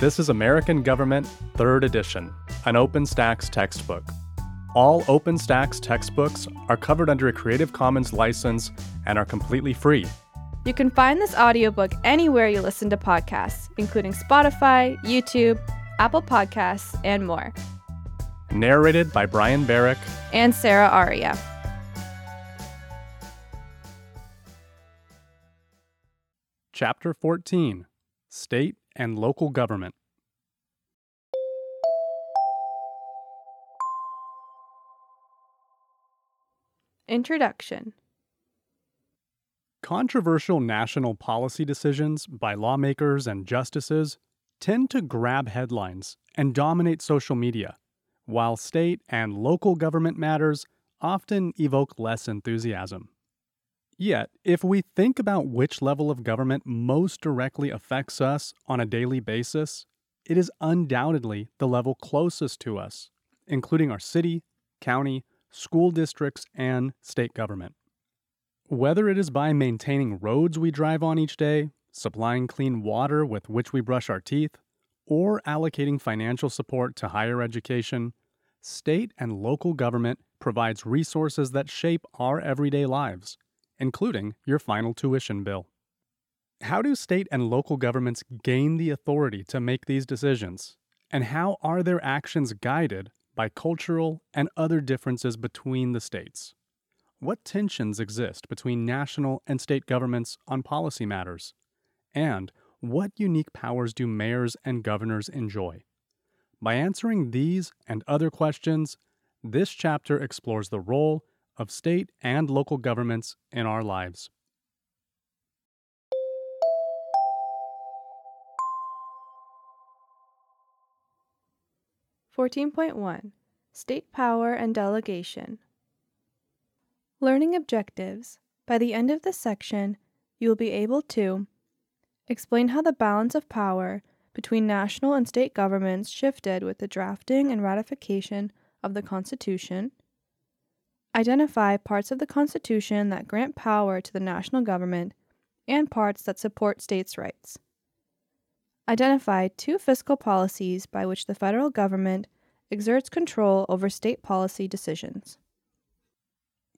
This is American Government, 3rd edition, an OpenStax textbook. All OpenStax textbooks are covered under a Creative Commons license and are completely free. You can find this audiobook anywhere you listen to podcasts, including Spotify, YouTube, Apple Podcasts, and more. Narrated by Brian Barrick and Sarah Arya. Chapter 14 State and Local Government. Introduction Controversial national policy decisions by lawmakers and justices tend to grab headlines and dominate social media, while state and local government matters often evoke less enthusiasm. Yet, if we think about which level of government most directly affects us on a daily basis, it is undoubtedly the level closest to us, including our city, county, school districts, and state government. Whether it is by maintaining roads we drive on each day, supplying clean water with which we brush our teeth, or allocating financial support to higher education, state and local government provides resources that shape our everyday lives, including your final tuition bill. How do state and local governments gain the authority to make these decisions? And how are their actions guided by cultural and other differences between the states? What tensions exist between national and state governments on policy matters? And what unique powers do mayors and governors enjoy? By answering these and other questions, this chapter explores the role of state and local governments in our lives. Fourteen point one State Power and Delegation Learning objectives. By the end of this section, you will be able to explain how the balance of power between national and state governments shifted with the drafting and ratification of the Constitution, identify parts of the Constitution that grant power to the national government and parts that support states' rights. Identify two fiscal policies by which the federal government exerts control over state policy decisions.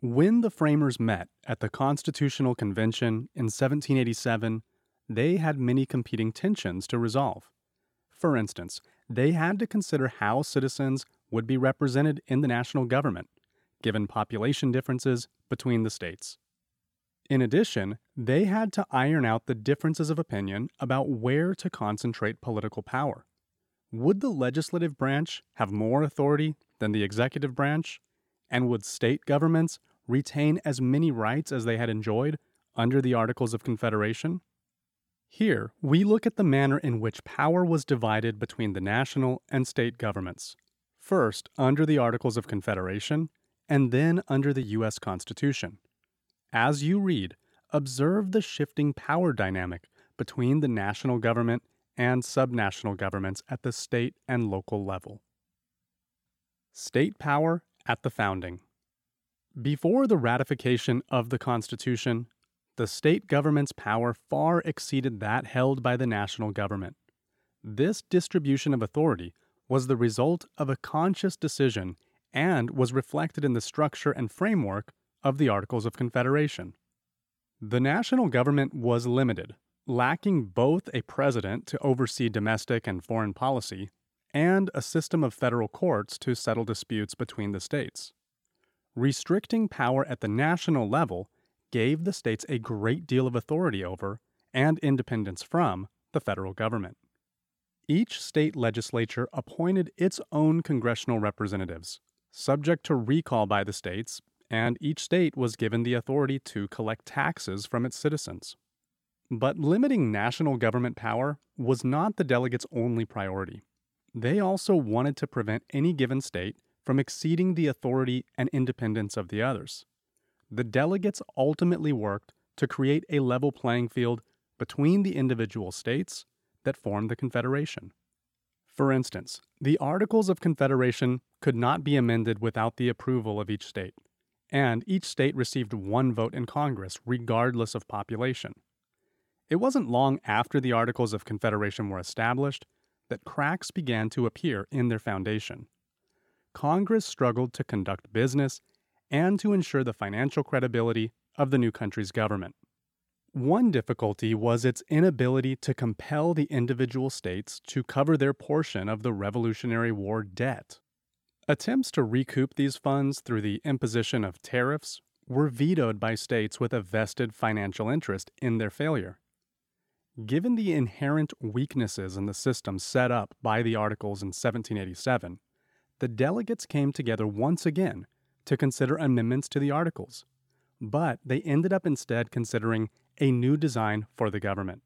When the framers met at the Constitutional Convention in 1787, they had many competing tensions to resolve. For instance, they had to consider how citizens would be represented in the national government, given population differences between the states. In addition, they had to iron out the differences of opinion about where to concentrate political power. Would the legislative branch have more authority than the executive branch? And would state governments retain as many rights as they had enjoyed under the Articles of Confederation? Here, we look at the manner in which power was divided between the national and state governments, first under the Articles of Confederation, and then under the U.S. Constitution. As you read, observe the shifting power dynamic between the national government and subnational governments at the state and local level. State power at the founding. Before the ratification of the Constitution, the state government's power far exceeded that held by the national government. This distribution of authority was the result of a conscious decision and was reflected in the structure and framework of the Articles of Confederation. The national government was limited, lacking both a president to oversee domestic and foreign policy and a system of federal courts to settle disputes between the states. Restricting power at the national level gave the states a great deal of authority over and independence from the federal government. Each state legislature appointed its own congressional representatives, subject to recall by the states, and each state was given the authority to collect taxes from its citizens. But limiting national government power was not the delegates' only priority. They also wanted to prevent any given state from exceeding the authority and independence of the others. The delegates ultimately worked to create a level playing field between the individual states that formed the Confederation. For instance, the Articles of Confederation could not be amended without the approval of each state, and each state received one vote in Congress regardless of population. It wasn't long after the Articles of Confederation were established that cracks began to appear in their foundation. Congress struggled to conduct business and to ensure the financial credibility of the new country's government. One difficulty was its inability to compel the individual states to cover their portion of the Revolutionary War debt. Attempts to recoup these funds through the imposition of tariffs were vetoed by states with a vested financial interest in their failure. Given the inherent weaknesses in the system set up by the Articles in 1787, the delegates came together once again to consider amendments to the Articles, but they ended up instead considering a new design for the government.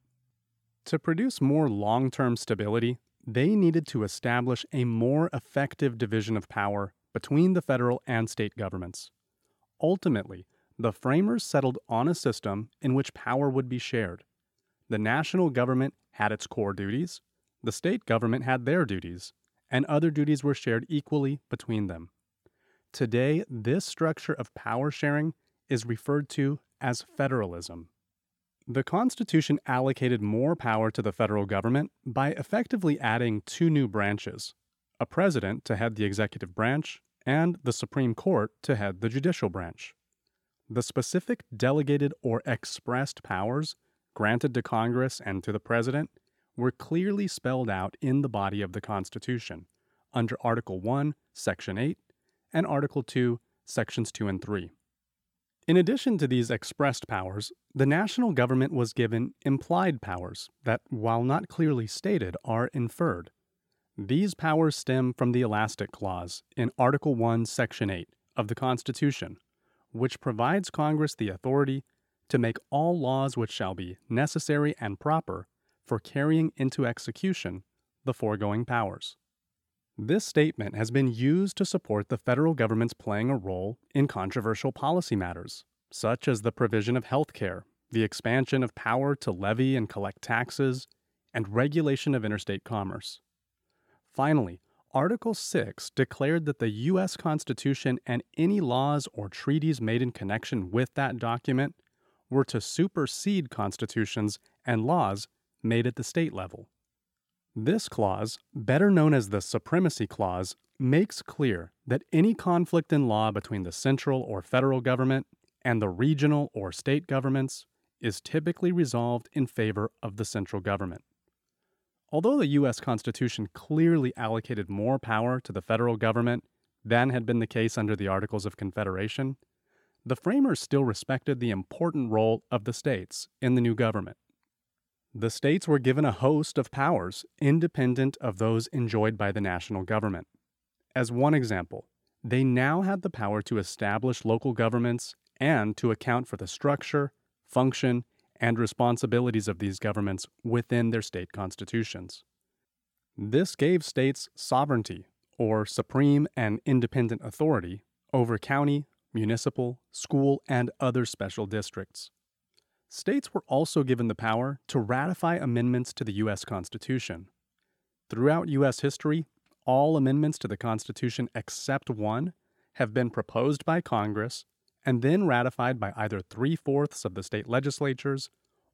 To produce more long term stability, they needed to establish a more effective division of power between the federal and state governments. Ultimately, the framers settled on a system in which power would be shared. The national government had its core duties, the state government had their duties, and other duties were shared equally between them. Today, this structure of power sharing is referred to as federalism. The Constitution allocated more power to the federal government by effectively adding two new branches a president to head the executive branch, and the Supreme Court to head the judicial branch. The specific delegated or expressed powers granted to Congress and to the President were clearly spelled out in the body of the Constitution under Article 1, Section 8, and Article 2, Sections 2 and 3. In addition to these expressed powers, the national government was given implied powers that, while not clearly stated, are inferred. These powers stem from the Elastic Clause in Article 1, Section 8 of the Constitution, which provides Congress the authority to make all laws which shall be necessary and proper for carrying into execution the foregoing powers. This statement has been used to support the federal government's playing a role in controversial policy matters, such as the provision of health care, the expansion of power to levy and collect taxes, and regulation of interstate commerce. Finally, Article 6 declared that the U.S. Constitution and any laws or treaties made in connection with that document were to supersede constitutions and laws made at the state level. This clause, better known as the Supremacy Clause, makes clear that any conflict in law between the central or federal government and the regional or state governments is typically resolved in favor of the central government. Although the U.S. Constitution clearly allocated more power to the federal government than had been the case under the Articles of Confederation, the framers still respected the important role of the states in the new government. The states were given a host of powers independent of those enjoyed by the national government. As one example, they now had the power to establish local governments and to account for the structure, function, and responsibilities of these governments within their state constitutions. This gave states sovereignty, or supreme and independent authority, over county, municipal, school, and other special districts. States were also given the power to ratify amendments to the U.S. Constitution. Throughout U.S. history, all amendments to the Constitution except one have been proposed by Congress and then ratified by either three fourths of the state legislatures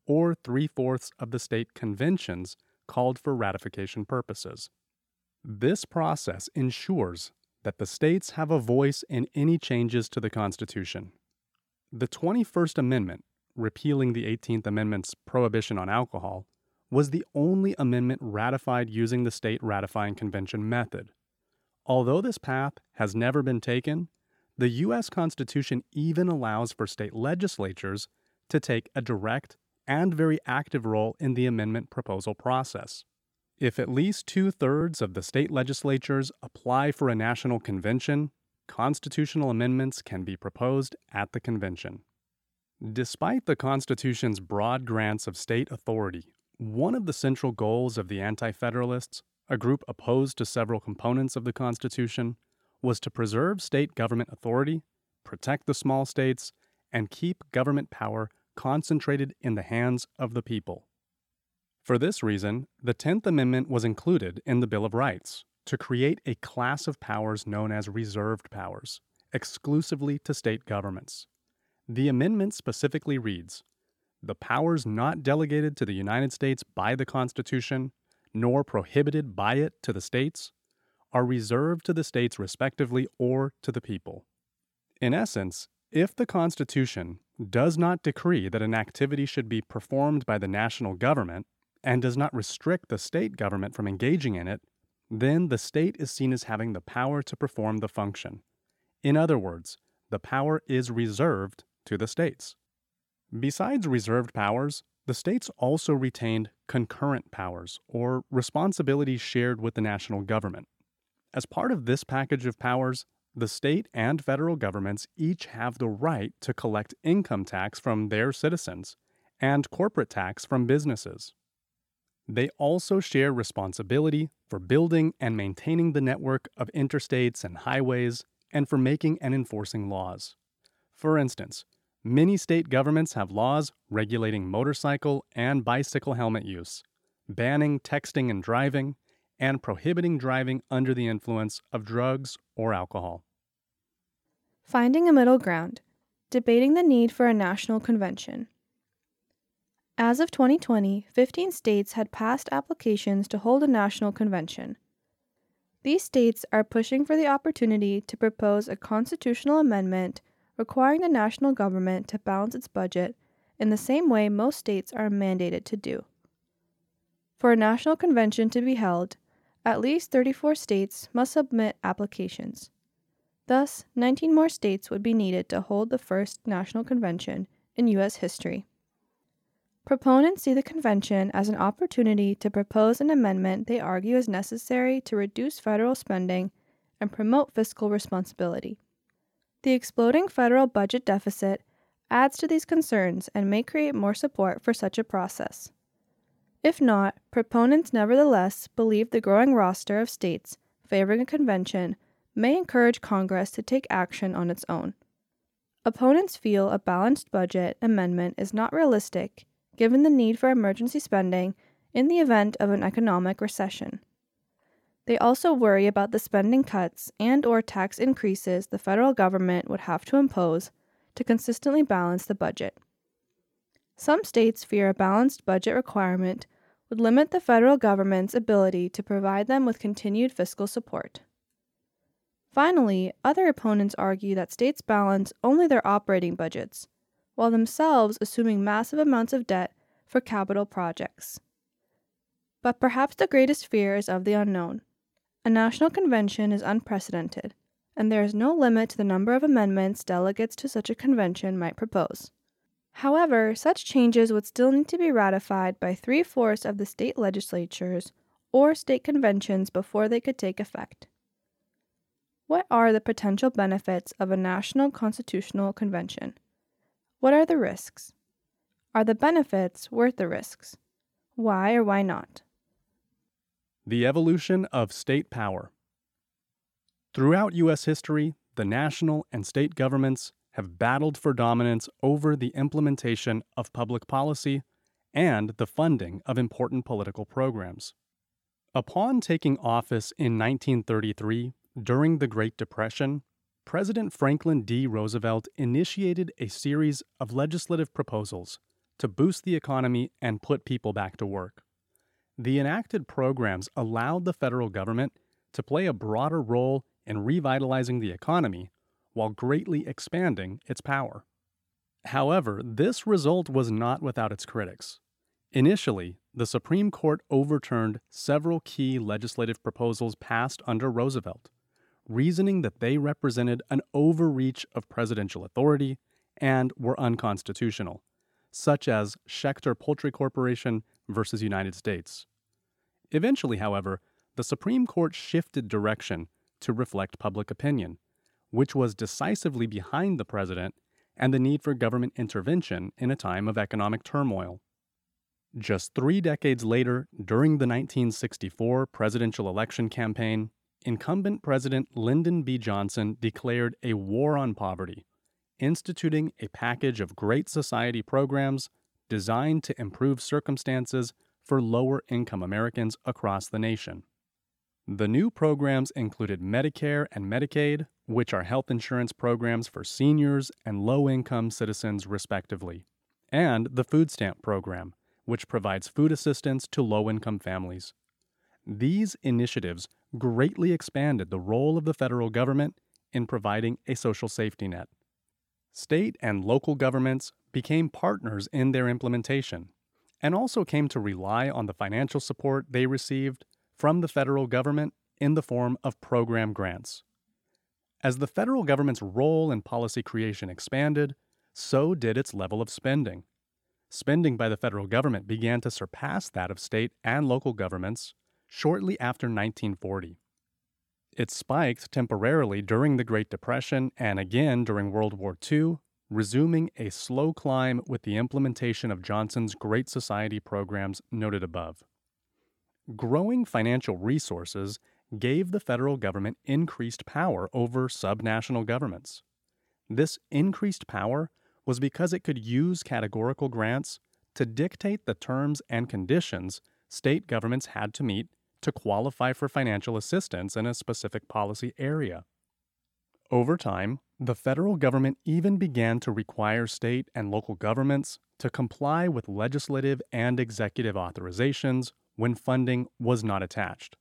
or three fourths of the state conventions called for ratification purposes. This process ensures that the states have a voice in any changes to the Constitution. The 21st Amendment repealing the 18th Amendment's prohibition on alcohol, was the only amendment ratified using the state ratifying convention method. Although this path has never been taken, the U.S. Constitution even allows for state legislatures to take a direct and very active role in the amendment proposal process. If at least two thirds of the state legislatures apply for a national convention, constitutional amendments can be proposed at the convention. Despite the Constitution's broad grants of state authority, one of the central goals of the Anti Federalists, a group opposed to several components of the Constitution, was to preserve state government authority, protect the small states, and keep government power concentrated in the hands of the people. For this reason, the Tenth Amendment was included in the Bill of Rights to create a class of powers known as reserved powers, exclusively to state governments. The amendment specifically reads The powers not delegated to the United States by the Constitution, nor prohibited by it to the states, are reserved to the states respectively or to the people. In essence, if the Constitution does not decree that an activity should be performed by the national government and does not restrict the state government from engaging in it, then the state is seen as having the power to perform the function. In other words, the power is reserved to the states. Besides reserved powers, the states also retained concurrent powers, or responsibilities shared with the national government. As part of this package of powers, the state and federal governments each have the right to collect income tax from their citizens and corporate tax from businesses. They also share responsibility for building and maintaining the network of interstates and highways and for making and enforcing laws. For instance, many state governments have laws regulating motorcycle and bicycle helmet use, banning texting and driving, and prohibiting driving under the influence of drugs or alcohol. Finding a middle ground, debating the need for a national convention. As of 2020, 15 states had passed applications to hold a national convention. These states are pushing for the opportunity to propose a constitutional amendment requiring the national government to balance its budget in the same way most states are mandated to do. For a national convention to be held, at least 34 states must submit applications. Thus, 19 more states would be needed to hold the first national convention in U.S. history. Proponents see the convention as an opportunity to propose an amendment they argue is necessary to reduce federal spending and promote fiscal responsibility. The exploding federal budget deficit adds to these concerns and may create more support for such a process. If not, proponents nevertheless believe the growing roster of states favoring a convention may encourage Congress to take action on its own. Opponents feel a balanced budget amendment is not realistic given the need for emergency spending in the event of an economic recession. They also worry about the spending cuts and or tax increases the federal government would have to impose to consistently balance the budget. Some states fear a balanced budget requirement would limit the federal government's ability to provide them with continued fiscal support. Finally, other opponents argue that states balance only their operating budgets, while themselves assuming massive amounts of debt for capital projects. But perhaps the greatest fear is of the unknown. A national convention is unprecedented, and there is no limit to the number of amendments delegates to such a convention might propose. However, such changes would still need to be ratified by three fourths of the state legislatures or state conventions before they could take effect. What are the potential benefits of a national constitutional convention? What are the risks? Are the benefits worth the risks? Why or why not? The evolution of state power. Throughout U.S. history, the national and state governments have battled for dominance over the implementation of public policy and the funding of important political programs. Upon taking office in 1933, during the Great Depression, President Franklin D. Roosevelt initiated a series of legislative proposals to boost the economy and put people back to work. The enacted programs allowed the federal government to play a broader role in revitalizing the economy while greatly expanding its power. However, this result was not without its critics. Initially, the Supreme Court overturned several key legislative proposals passed under Roosevelt, reasoning that they represented an overreach of presidential authority and were unconstitutional, such as Schechter Poultry Corporation versus United States. Eventually, however, the Supreme Court shifted direction to reflect public opinion which was decisively behind the president and the need for government intervention in a time of economic turmoil. Just three decades later, during the 1964 presidential election campaign, incumbent President Lyndon B. Johnson declared a war on poverty, instituting a package of Great Society programs designed to improve circumstances for lower income Americans across the nation. The new programs included Medicare and Medicaid, which are health insurance programs for seniors and low income citizens, respectively, and the Food Stamp Program, which provides food assistance to low income families. These initiatives greatly expanded the role of the federal government in providing a social safety net. State and local governments became partners in their implementation and also came to rely on the financial support they received from the federal government in the form of program grants. As the federal government's role in policy creation expanded, so did its level of spending. Spending by the federal government began to surpass that of state and local governments shortly after 1940. It spiked temporarily during the Great Depression and again during World War II, resuming a slow climb with the implementation of Johnson's Great Society programs noted above. Growing financial resources gave the federal government increased power over subnational governments. This increased power was because it could use categorical grants to dictate the terms and conditions state governments had to meet to qualify for financial assistance in a specific policy area. Over time, the federal government even began to require state and local governments to comply with legislative and executive authorizations when funding was not attached.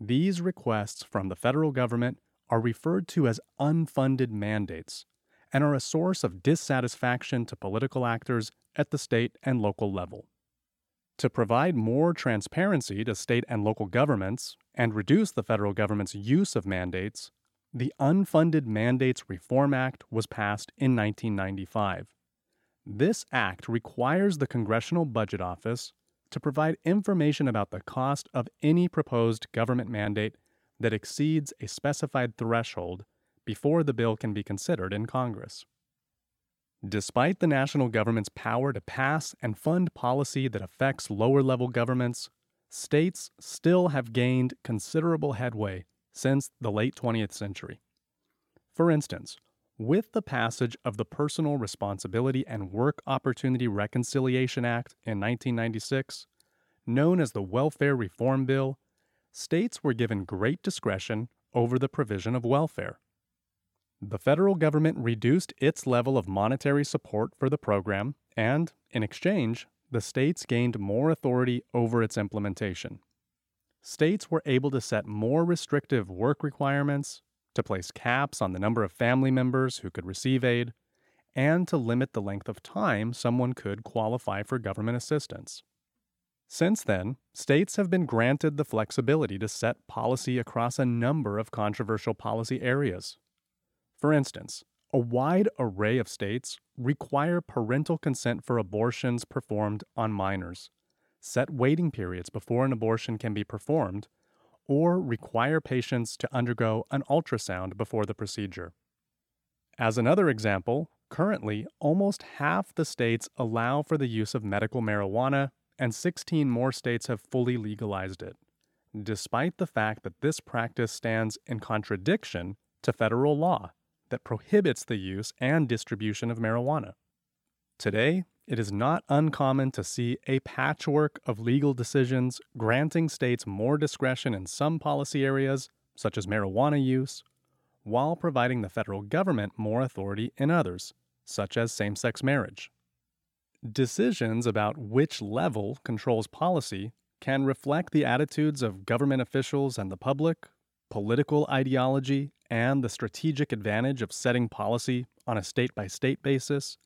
These requests from the federal government are referred to as unfunded mandates and are a source of dissatisfaction to political actors at the state and local level. To provide more transparency to state and local governments and reduce the federal government's use of mandates, the Unfunded Mandates Reform Act was passed in 1995. This act requires the Congressional Budget Office to provide information about the cost of any proposed government mandate that exceeds a specified threshold before the bill can be considered in Congress. Despite the national government's power to pass and fund policy that affects lower level governments, states still have gained considerable headway since the late 20th century. For instance, with the passage of the Personal Responsibility and Work Opportunity Reconciliation Act in 1996, known as the Welfare Reform Bill, states were given great discretion over the provision of welfare. The federal government reduced its level of monetary support for the program, and, in exchange, the states gained more authority over its implementation. States were able to set more restrictive work requirements, to place caps on the number of family members who could receive aid, and to limit the length of time someone could qualify for government assistance. Since then, states have been granted the flexibility to set policy across a number of controversial policy areas, for instance, a wide array of states require parental consent for abortions performed on minors, set waiting periods before an abortion can be performed, or require patients to undergo an ultrasound before the procedure. As another example, currently almost half the states allow for the use of medical marijuana, and 16 more states have fully legalized it, despite the fact that this practice stands in contradiction to federal law that prohibits the use and distribution of marijuana. Today, it is not uncommon to see a patchwork of legal decisions granting states more discretion in some policy areas, such as marijuana use, while providing the federal government more authority in others, such as same sex marriage. Decisions about which level controls policy can reflect the attitudes of government officials and the public, political ideology, and the strategic advantage of setting policy on a state by state basis,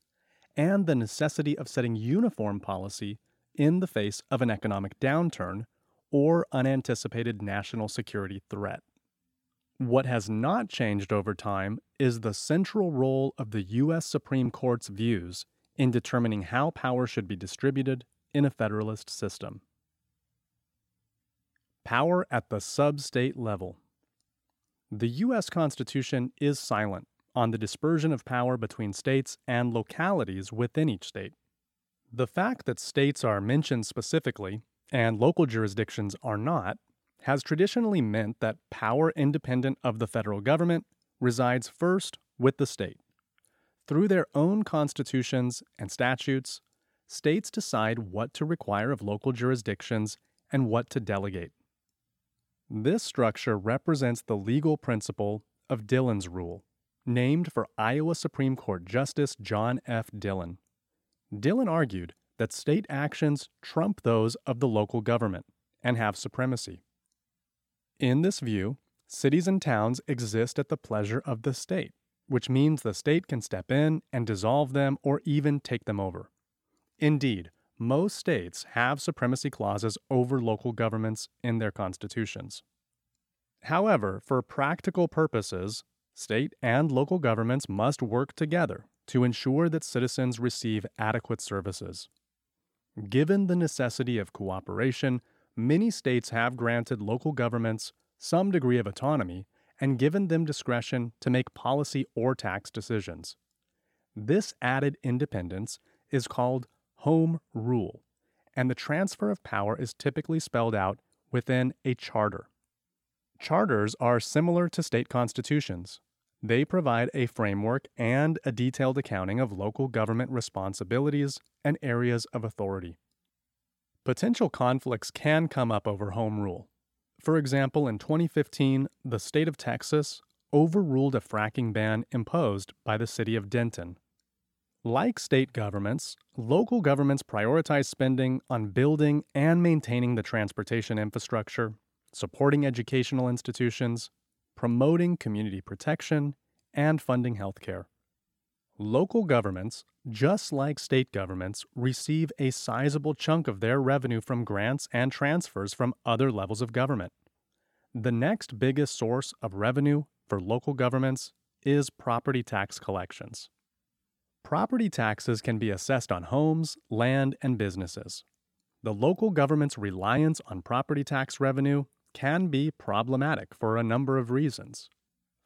and the necessity of setting uniform policy in the face of an economic downturn or unanticipated national security threat. What has not changed over time is the central role of the U.S. Supreme Court's views in determining how power should be distributed in a federalist system. Power at the sub state level. The U.S. Constitution is silent on the dispersion of power between states and localities within each state. The fact that states are mentioned specifically and local jurisdictions are not has traditionally meant that power independent of the federal government resides first with the state. Through their own constitutions and statutes, states decide what to require of local jurisdictions and what to delegate. This structure represents the legal principle of Dillon's rule, named for Iowa Supreme Court Justice John F. Dillon. Dillon argued that state actions trump those of the local government and have supremacy. In this view, cities and towns exist at the pleasure of the state, which means the state can step in and dissolve them or even take them over. Indeed, most states have supremacy clauses over local governments in their constitutions. However, for practical purposes, state and local governments must work together to ensure that citizens receive adequate services. Given the necessity of cooperation, many states have granted local governments some degree of autonomy and given them discretion to make policy or tax decisions. This added independence is called home rule, and the transfer of power is typically spelled out within a charter. Charters are similar to state constitutions. They provide a framework and a detailed accounting of local government responsibilities and areas of authority. Potential conflicts can come up over home rule. For example, in 2015, the state of Texas overruled a fracking ban imposed by the city of Denton. Like state governments, local governments prioritize spending on building and maintaining the transportation infrastructure, supporting educational institutions, promoting community protection, and funding healthcare. Local governments, just like state governments, receive a sizable chunk of their revenue from grants and transfers from other levels of government. The next biggest source of revenue for local governments is property tax collections. Property taxes can be assessed on homes, land, and businesses. The local government's reliance on property tax revenue can be problematic for a number of reasons.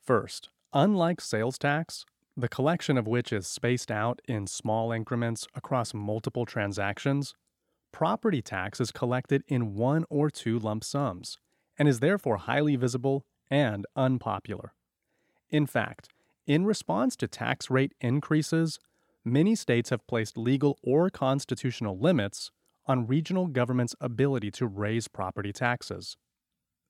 First, unlike sales tax, the collection of which is spaced out in small increments across multiple transactions, property tax is collected in one or two lump sums and is therefore highly visible and unpopular. In fact, in response to tax rate increases, many states have placed legal or constitutional limits on regional governments' ability to raise property taxes.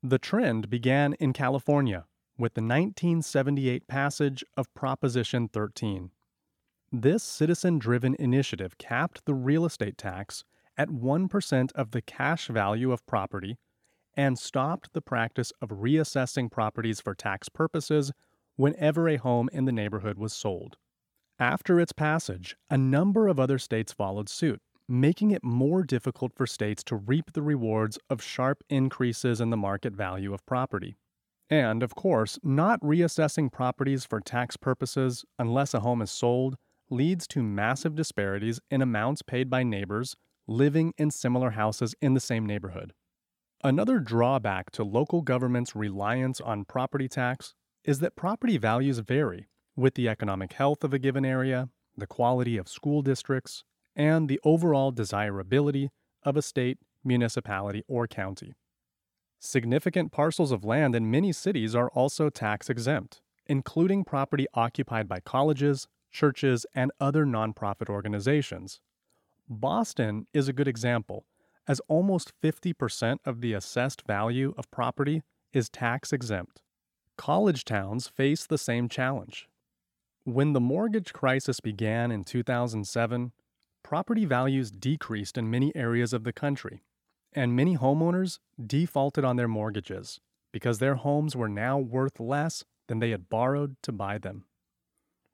The trend began in California with the 1978 passage of Proposition 13. This citizen driven initiative capped the real estate tax at 1% of the cash value of property and stopped the practice of reassessing properties for tax purposes whenever a home in the neighborhood was sold. After its passage, a number of other states followed suit, making it more difficult for states to reap the rewards of sharp increases in the market value of property. And, of course, not reassessing properties for tax purposes unless a home is sold leads to massive disparities in amounts paid by neighbors living in similar houses in the same neighborhood. Another drawback to local government's reliance on property tax is that property values vary with the economic health of a given area, the quality of school districts, and the overall desirability of a state, municipality, or county. Significant parcels of land in many cities are also tax exempt, including property occupied by colleges, churches, and other nonprofit organizations. Boston is a good example, as almost 50% of the assessed value of property is tax exempt. College towns face the same challenge. When the mortgage crisis began in 2007, property values decreased in many areas of the country, and many homeowners defaulted on their mortgages because their homes were now worth less than they had borrowed to buy them.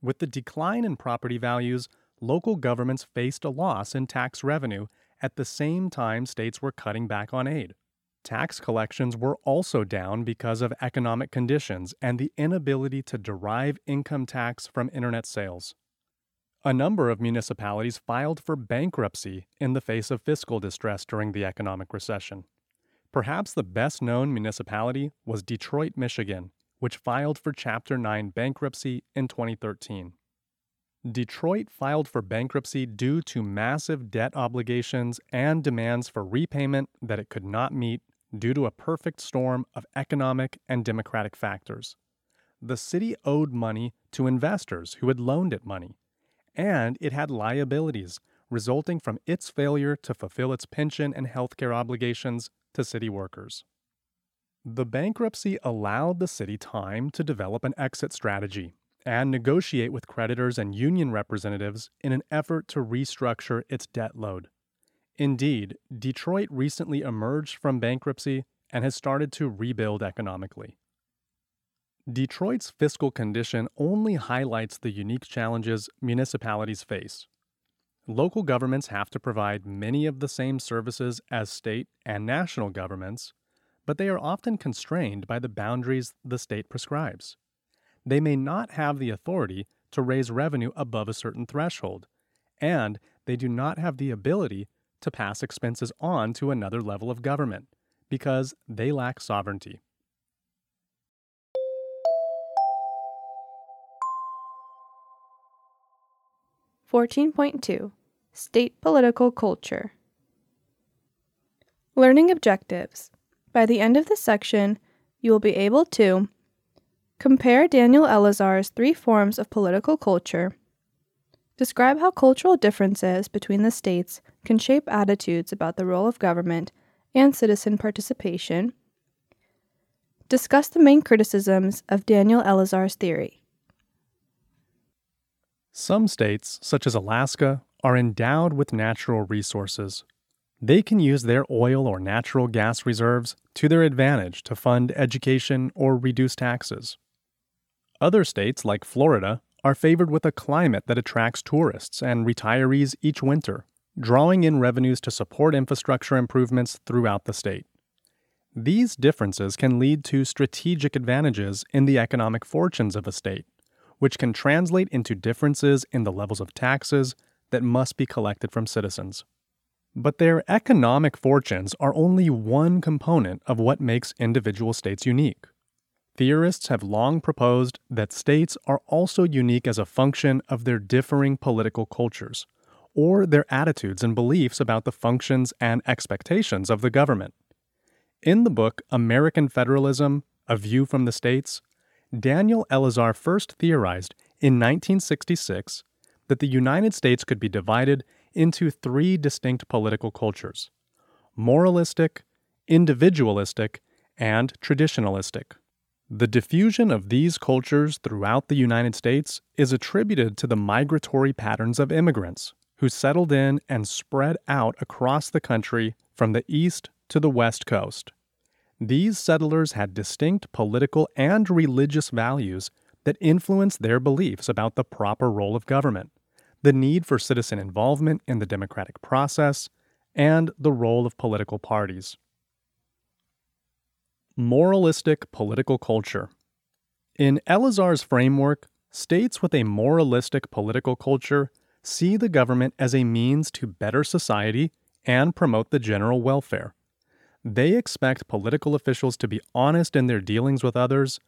With the decline in property values, local governments faced a loss in tax revenue at the same time states were cutting back on aid. Tax collections were also down because of economic conditions and the inability to derive income tax from internet sales. A number of municipalities filed for bankruptcy in the face of fiscal distress during the economic recession. Perhaps the best known municipality was Detroit, Michigan, which filed for Chapter 9 bankruptcy in 2013. Detroit filed for bankruptcy due to massive debt obligations and demands for repayment that it could not meet due to a perfect storm of economic and democratic factors. The city owed money to investors who had loaned it money and it had liabilities resulting from its failure to fulfill its pension and healthcare obligations to city workers. The bankruptcy allowed the city time to develop an exit strategy and negotiate with creditors and union representatives in an effort to restructure its debt load. Indeed, Detroit recently emerged from bankruptcy and has started to rebuild economically. Detroit's fiscal condition only highlights the unique challenges municipalities face. Local governments have to provide many of the same services as state and national governments, but they are often constrained by the boundaries the state prescribes. They may not have the authority to raise revenue above a certain threshold, and they do not have the ability to pass expenses on to another level of government because they lack sovereignty. Fourteen point two State Political Culture Learning Objectives by the end of this section, you will be able to compare Daniel Elazar's three forms of political culture, describe how cultural differences between the states can shape attitudes about the role of government and citizen participation, discuss the main criticisms of Daniel Elazar's theory. Some states, such as Alaska, are endowed with natural resources they can use their oil or natural gas reserves to their advantage to fund education or reduce taxes. Other states, like Florida, are favored with a climate that attracts tourists and retirees each winter, drawing in revenues to support infrastructure improvements throughout the state. These differences can lead to strategic advantages in the economic fortunes of a state, which can translate into differences in the levels of taxes that must be collected from citizens. But their economic fortunes are only one component of what makes individual states unique. Theorists have long proposed that states are also unique as a function of their differing political cultures, or their attitudes and beliefs about the functions and expectations of the government. In the book American Federalism A View from the States, Daniel Elazar first theorized in 1966 that the United States could be divided into three distinct political cultures moralistic, individualistic, and traditionalistic. The diffusion of these cultures throughout the United States is attributed to the migratory patterns of immigrants who settled in and spread out across the country from the east to the west coast. These settlers had distinct political and religious values that influenced their beliefs about the proper role of government the need for citizen involvement in the democratic process, and the role of political parties. Moralistic political culture. In Elazar's framework, states with a moralistic political culture see the government as a means to better society and promote the general welfare. They expect political officials to be honest in their dealings with others,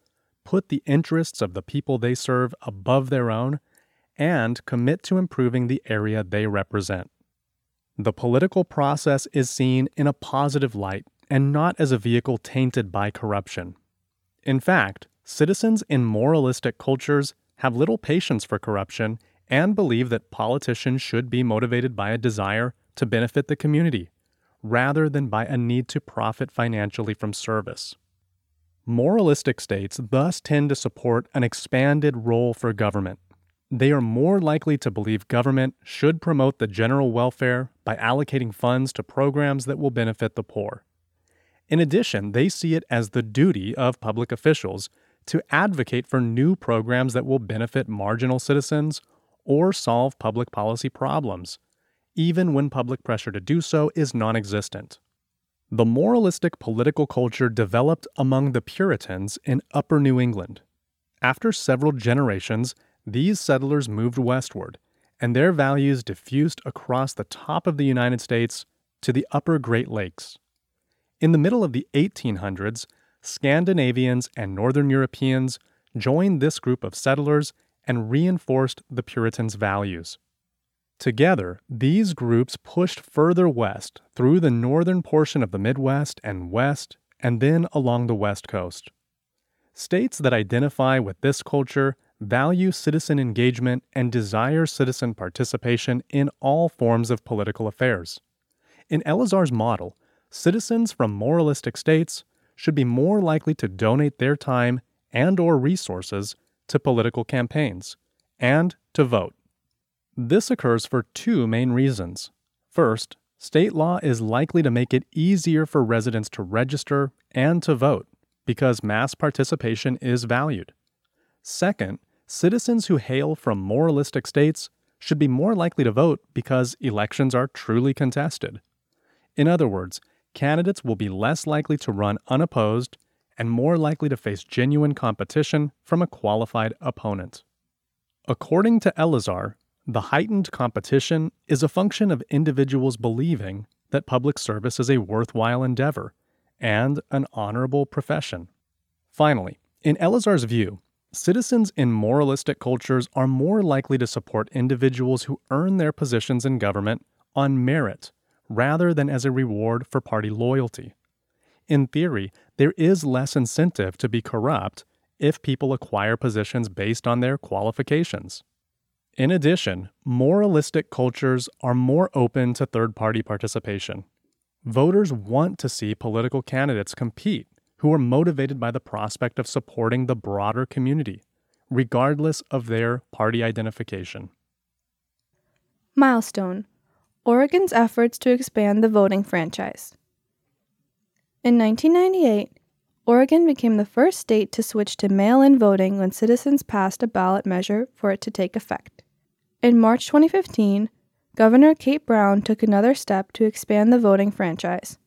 put the interests of the people they serve above their own, and commit to improving the area they represent. The political process is seen in a positive light and not as a vehicle tainted by corruption. In fact, citizens in moralistic cultures have little patience for corruption and believe that politicians should be motivated by a desire to benefit the community, rather than by a need to profit financially from service. Moralistic states thus tend to support an expanded role for government they are more likely to believe government should promote the general welfare by allocating funds to programs that will benefit the poor. In addition, they see it as the duty of public officials to advocate for new programs that will benefit marginal citizens or solve public policy problems, even when public pressure to do so is non existent. The moralistic political culture developed among the Puritans in Upper New England. After several generations, these settlers moved westward, and their values diffused across the top of the United States to the upper Great Lakes. In the middle of the 1800s, Scandinavians and Northern Europeans joined this group of settlers and reinforced the Puritans' values. Together, these groups pushed further west through the northern portion of the Midwest and West, and then along the West Coast. States that identify with this culture value citizen engagement and desire citizen participation in all forms of political affairs. In Elazar's model, citizens from moralistic states should be more likely to donate their time and or resources to political campaigns and to vote. This occurs for two main reasons. First, state law is likely to make it easier for residents to register and to vote because mass participation is valued. Second, citizens who hail from moralistic states should be more likely to vote because elections are truly contested. In other words, candidates will be less likely to run unopposed and more likely to face genuine competition from a qualified opponent. According to Elazar, the heightened competition is a function of individuals believing that public service is a worthwhile endeavor and an honorable profession. Finally, in Elazar's view, citizens in moralistic cultures are more likely to support individuals who earn their positions in government on merit rather than as a reward for party loyalty. In theory, there is less incentive to be corrupt if people acquire positions based on their qualifications. In addition, moralistic cultures are more open to third party participation. Voters want to see political candidates compete who are motivated by the prospect of supporting the broader community, regardless of their party identification. Milestone Oregon's efforts to expand the voting franchise. In 1998, Oregon became the first state to switch to mail in voting when citizens passed a ballot measure for it to take effect. In March 2015, Governor Kate Brown took another step to expand the voting franchise.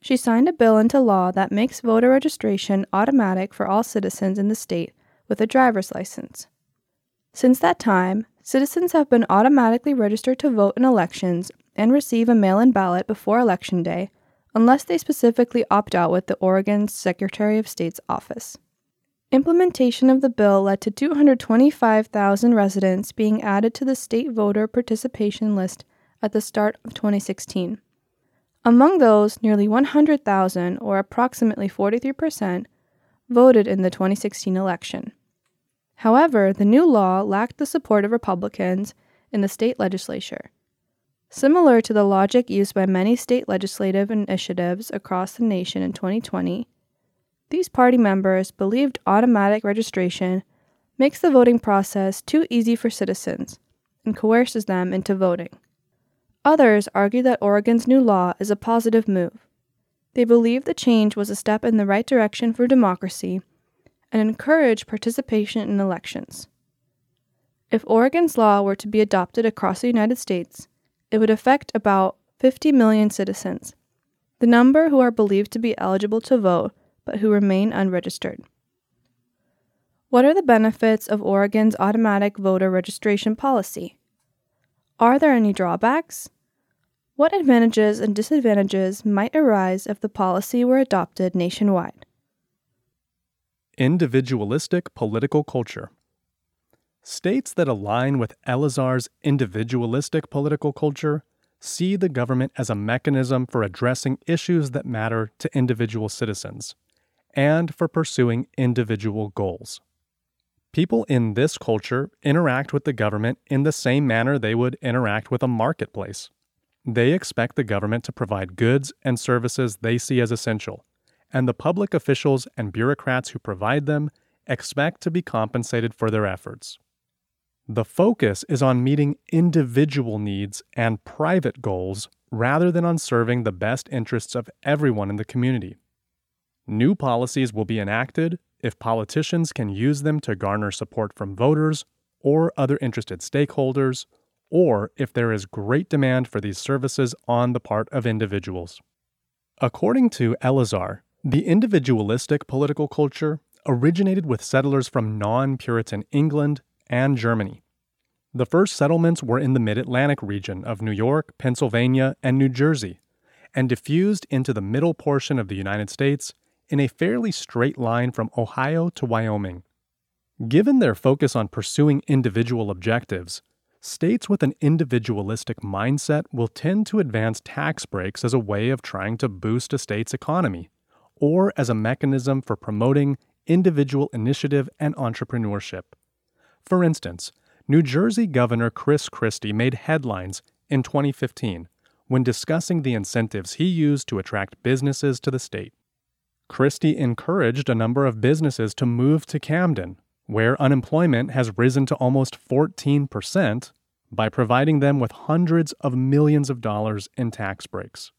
She signed a bill into law that makes voter registration automatic for all citizens in the state with a driver's license. Since that time, citizens have been automatically registered to vote in elections and receive a mail in ballot before Election Day unless they specifically opt out with the Oregon Secretary of State's office. Implementation of the bill led to 225,000 residents being added to the state voter participation list at the start of 2016. Among those, nearly 100,000, or approximately 43%, voted in the 2016 election. However, the new law lacked the support of Republicans in the state legislature. Similar to the logic used by many state legislative initiatives across the nation in 2020, these party members believed automatic registration makes the voting process too easy for citizens and coerces them into voting. Others argue that Oregon's new law is a positive move. They believe the change was a step in the right direction for democracy and encourage participation in elections. If Oregon's law were to be adopted across the United States, it would affect about 50 million citizens, the number who are believed to be eligible to vote but who remain unregistered. What are the benefits of Oregon's automatic voter registration policy? Are there any drawbacks? What advantages and disadvantages might arise if the policy were adopted nationwide? Individualistic political culture. States that align with Elazar's individualistic political culture see the government as a mechanism for addressing issues that matter to individual citizens and for pursuing individual goals. People in this culture interact with the government in the same manner they would interact with a marketplace. They expect the government to provide goods and services they see as essential, and the public officials and bureaucrats who provide them expect to be compensated for their efforts. The focus is on meeting individual needs and private goals rather than on serving the best interests of everyone in the community. New policies will be enacted if politicians can use them to garner support from voters or other interested stakeholders or if there is great demand for these services on the part of individuals. According to Elazar, the individualistic political culture originated with settlers from non Puritan England and Germany. The first settlements were in the mid Atlantic region of New York, Pennsylvania, and New Jersey, and diffused into the middle portion of the United States in a fairly straight line from Ohio to Wyoming. Given their focus on pursuing individual objectives, States with an individualistic mindset will tend to advance tax breaks as a way of trying to boost a state's economy, or as a mechanism for promoting individual initiative and entrepreneurship. For instance, New Jersey Governor Chris Christie made headlines in 2015 when discussing the incentives he used to attract businesses to the state. Christie encouraged a number of businesses to move to Camden, where unemployment has risen to almost 14%, by providing them with hundreds of millions of dollars in tax breaks.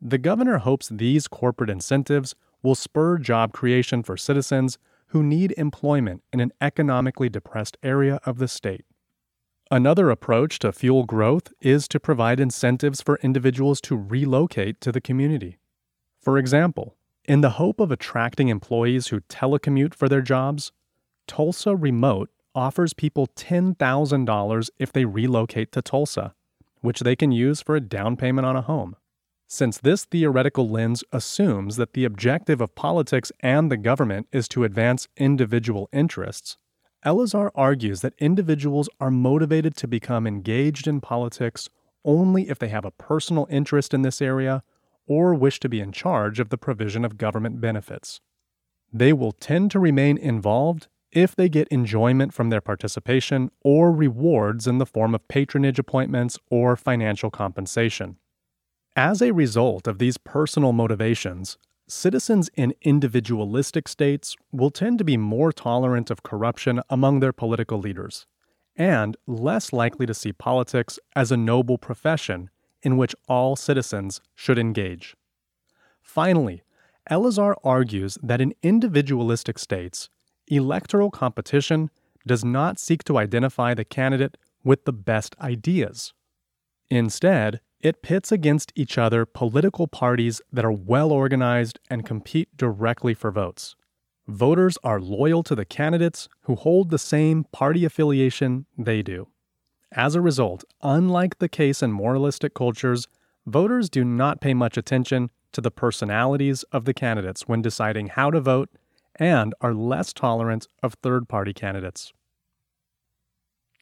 The governor hopes these corporate incentives will spur job creation for citizens who need employment in an economically depressed area of the state. Another approach to fuel growth is to provide incentives for individuals to relocate to the community. For example, in the hope of attracting employees who telecommute for their jobs, Tulsa Remote offers people $10,000 if they relocate to Tulsa, which they can use for a down payment on a home. Since this theoretical lens assumes that the objective of politics and the government is to advance individual interests, Elazar argues that individuals are motivated to become engaged in politics only if they have a personal interest in this area or wish to be in charge of the provision of government benefits. They will tend to remain involved if they get enjoyment from their participation or rewards in the form of patronage appointments or financial compensation. As a result of these personal motivations, citizens in individualistic states will tend to be more tolerant of corruption among their political leaders, and less likely to see politics as a noble profession in which all citizens should engage. Finally, Elazar argues that in individualistic states, electoral competition does not seek to identify the candidate with the best ideas. Instead, it pits against each other political parties that are well organized and compete directly for votes. Voters are loyal to the candidates who hold the same party affiliation they do. As a result, unlike the case in moralistic cultures, voters do not pay much attention to the personalities of the candidates when deciding how to vote and are less tolerant of third party candidates.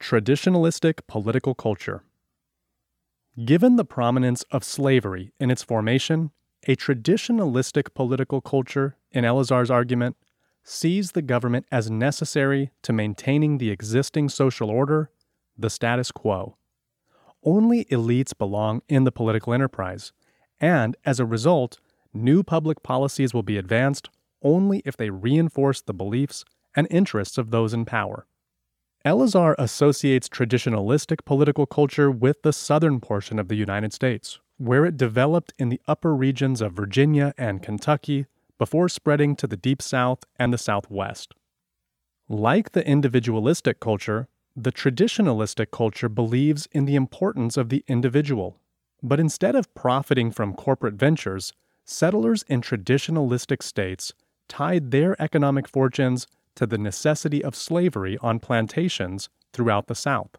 Traditionalistic political culture. Given the prominence of slavery in its formation, a traditionalistic political culture, in Elazar's argument, sees the government as necessary to maintaining the existing social order, the status quo. Only elites belong in the political enterprise, and as a result, new public policies will be advanced only if they reinforce the beliefs and interests of those in power. Elazar associates traditionalistic political culture with the southern portion of the United States, where it developed in the upper regions of Virginia and Kentucky before spreading to the Deep South and the Southwest. Like the individualistic culture, the traditionalistic culture believes in the importance of the individual. But instead of profiting from corporate ventures, settlers in traditionalistic states tied their economic fortunes to the necessity of slavery on plantations throughout the South.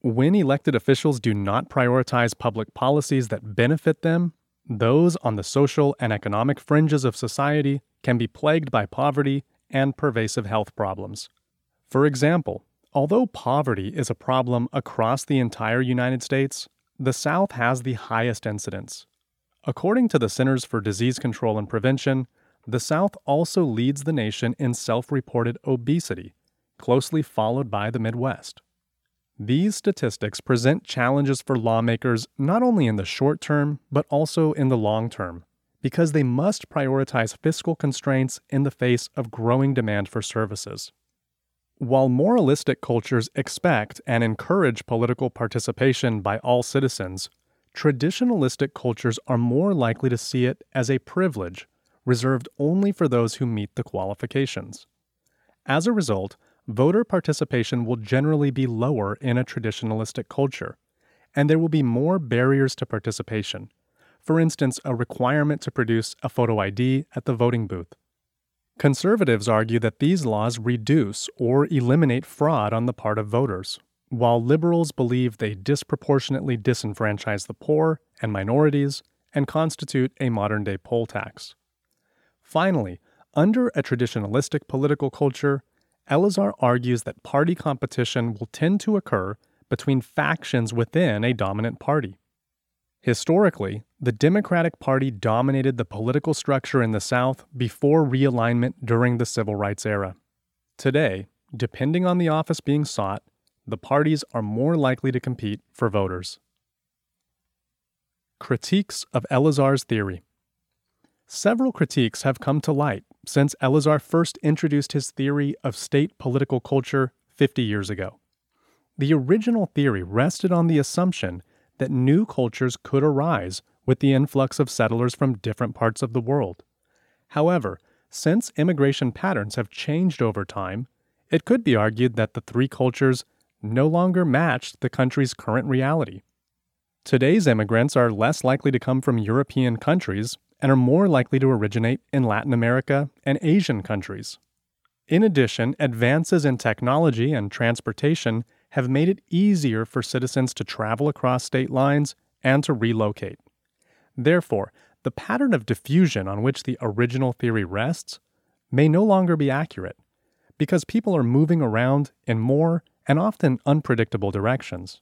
When elected officials do not prioritize public policies that benefit them, those on the social and economic fringes of society can be plagued by poverty and pervasive health problems. For example, although poverty is a problem across the entire United States, the South has the highest incidence. According to the Centers for Disease Control and Prevention, the South also leads the nation in self reported obesity, closely followed by the Midwest. These statistics present challenges for lawmakers not only in the short term, but also in the long term, because they must prioritize fiscal constraints in the face of growing demand for services. While moralistic cultures expect and encourage political participation by all citizens, traditionalistic cultures are more likely to see it as a privilege reserved only for those who meet the qualifications. As a result, voter participation will generally be lower in a traditionalistic culture, and there will be more barriers to participation. For instance, a requirement to produce a photo ID at the voting booth. Conservatives argue that these laws reduce or eliminate fraud on the part of voters, while liberals believe they disproportionately disenfranchise the poor and minorities and constitute a modern day poll tax. Finally, under a traditionalistic political culture, Elazar argues that party competition will tend to occur between factions within a dominant party. Historically, the Democratic Party dominated the political structure in the South before realignment during the Civil Rights era. Today, depending on the office being sought, the parties are more likely to compete for voters. Critiques of Elazar's theory. Several critiques have come to light since Elazar first introduced his theory of state political culture 50 years ago. The original theory rested on the assumption that new cultures could arise with the influx of settlers from different parts of the world. However, since immigration patterns have changed over time, it could be argued that the three cultures no longer matched the country's current reality. Today's immigrants are less likely to come from European countries and are more likely to originate in Latin America and Asian countries. In addition, advances in technology and transportation have made it easier for citizens to travel across state lines and to relocate. Therefore, the pattern of diffusion on which the original theory rests may no longer be accurate, because people are moving around in more and often unpredictable directions.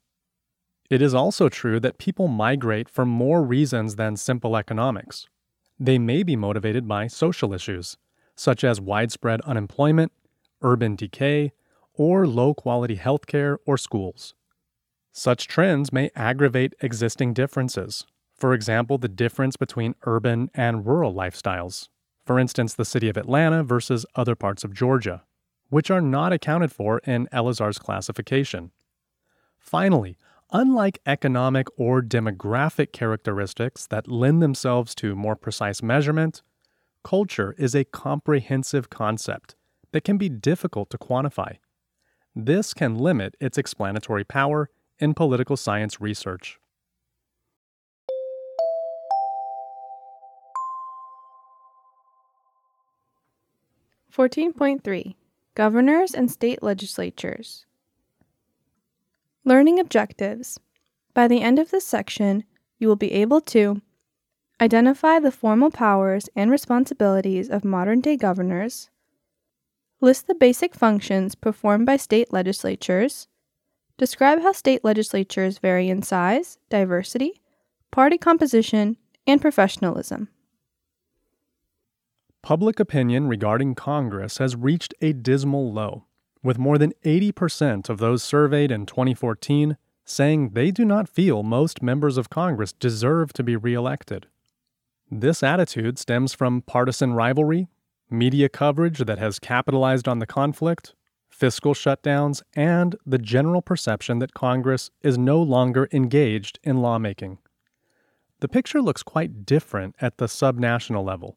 It is also true that people migrate for more reasons than simple economics. They may be motivated by social issues, such as widespread unemployment, urban decay, or low quality healthcare or schools. Such trends may aggravate existing differences, for example, the difference between urban and rural lifestyles, for instance, the city of Atlanta versus other parts of Georgia, which are not accounted for in Elazar's classification. Finally, unlike economic or demographic characteristics that lend themselves to more precise measurement, culture is a comprehensive concept that can be difficult to quantify. This can limit its explanatory power in political science research. Fourteen point three Governors and State Legislatures. Learning Objectives. By the end of this section, you will be able to identify the formal powers and responsibilities of modern day governors, list the basic functions performed by state legislatures, describe how state legislatures vary in size, diversity, party composition, and professionalism. Public opinion regarding Congress has reached a dismal low, with more than 80% of those surveyed in 2014 saying they do not feel most members of Congress deserve to be reelected. This attitude stems from partisan rivalry, media coverage that has capitalized on the conflict, fiscal shutdowns, and the general perception that Congress is no longer engaged in lawmaking. The picture looks quite different at the subnational level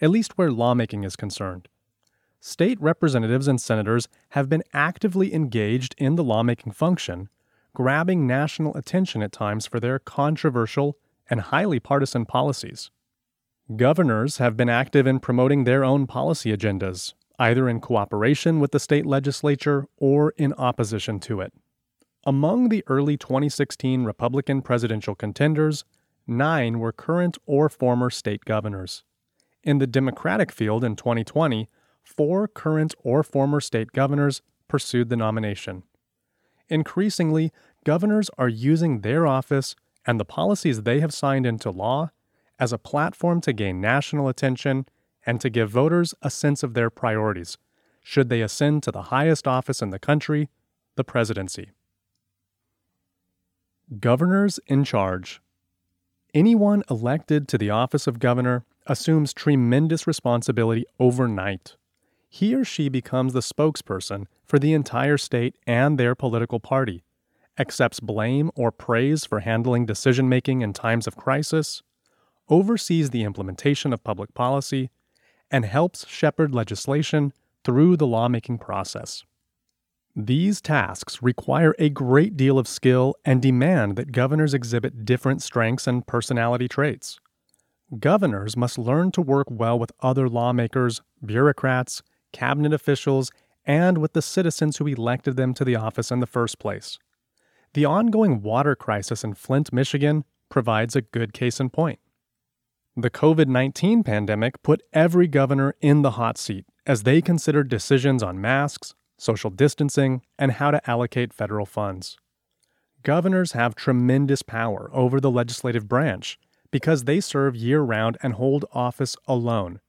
at least where lawmaking is concerned. State representatives and senators have been actively engaged in the lawmaking function, grabbing national attention at times for their controversial and highly partisan policies. Governors have been active in promoting their own policy agendas, either in cooperation with the state legislature or in opposition to it. Among the early 2016 Republican presidential contenders, nine were current or former state governors. In the Democratic field in 2020, four current or former state governors pursued the nomination. Increasingly, governors are using their office and the policies they have signed into law as a platform to gain national attention and to give voters a sense of their priorities, should they ascend to the highest office in the country, the presidency. Governors in charge. Anyone elected to the office of governor assumes tremendous responsibility overnight. He or she becomes the spokesperson for the entire state and their political party, accepts blame or praise for handling decision making in times of crisis, oversees the implementation of public policy, and helps shepherd legislation through the lawmaking process. These tasks require a great deal of skill and demand that governors exhibit different strengths and personality traits. Governors must learn to work well with other lawmakers, bureaucrats, cabinet officials, and with the citizens who elected them to the office in the first place. The ongoing water crisis in Flint, Michigan provides a good case in point. The COVID 19 pandemic put every governor in the hot seat as they considered decisions on masks, social distancing, and how to allocate federal funds. Governors have tremendous power over the legislative branch because they serve year round and hold office alone.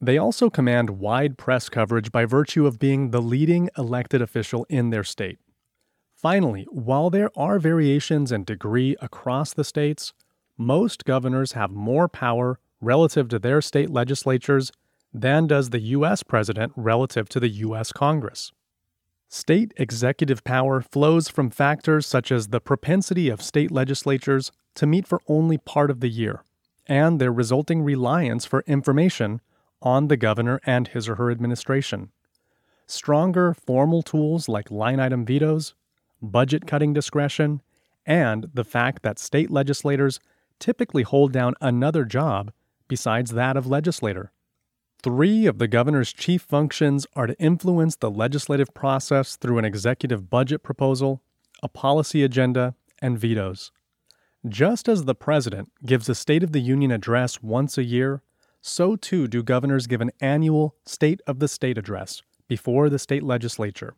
They also command wide press coverage by virtue of being the leading elected official in their state. Finally, while there are variations in degree across the states, most governors have more power relative to their state legislatures than does the U.S. president relative to the U.S. Congress. State executive power flows from factors such as the propensity of state legislatures to meet for only part of the year and their resulting reliance for information on the governor and his or her administration. Stronger formal tools like line item vetoes, budget cutting discretion, and the fact that state legislators typically hold down another job besides that of legislator. Three of the governor's chief functions are to influence the legislative process through an executive budget proposal, a policy agenda, and vetoes. Just as the president gives a State of the Union address once a year, so too do governors give an annual State of the State address before the state legislature.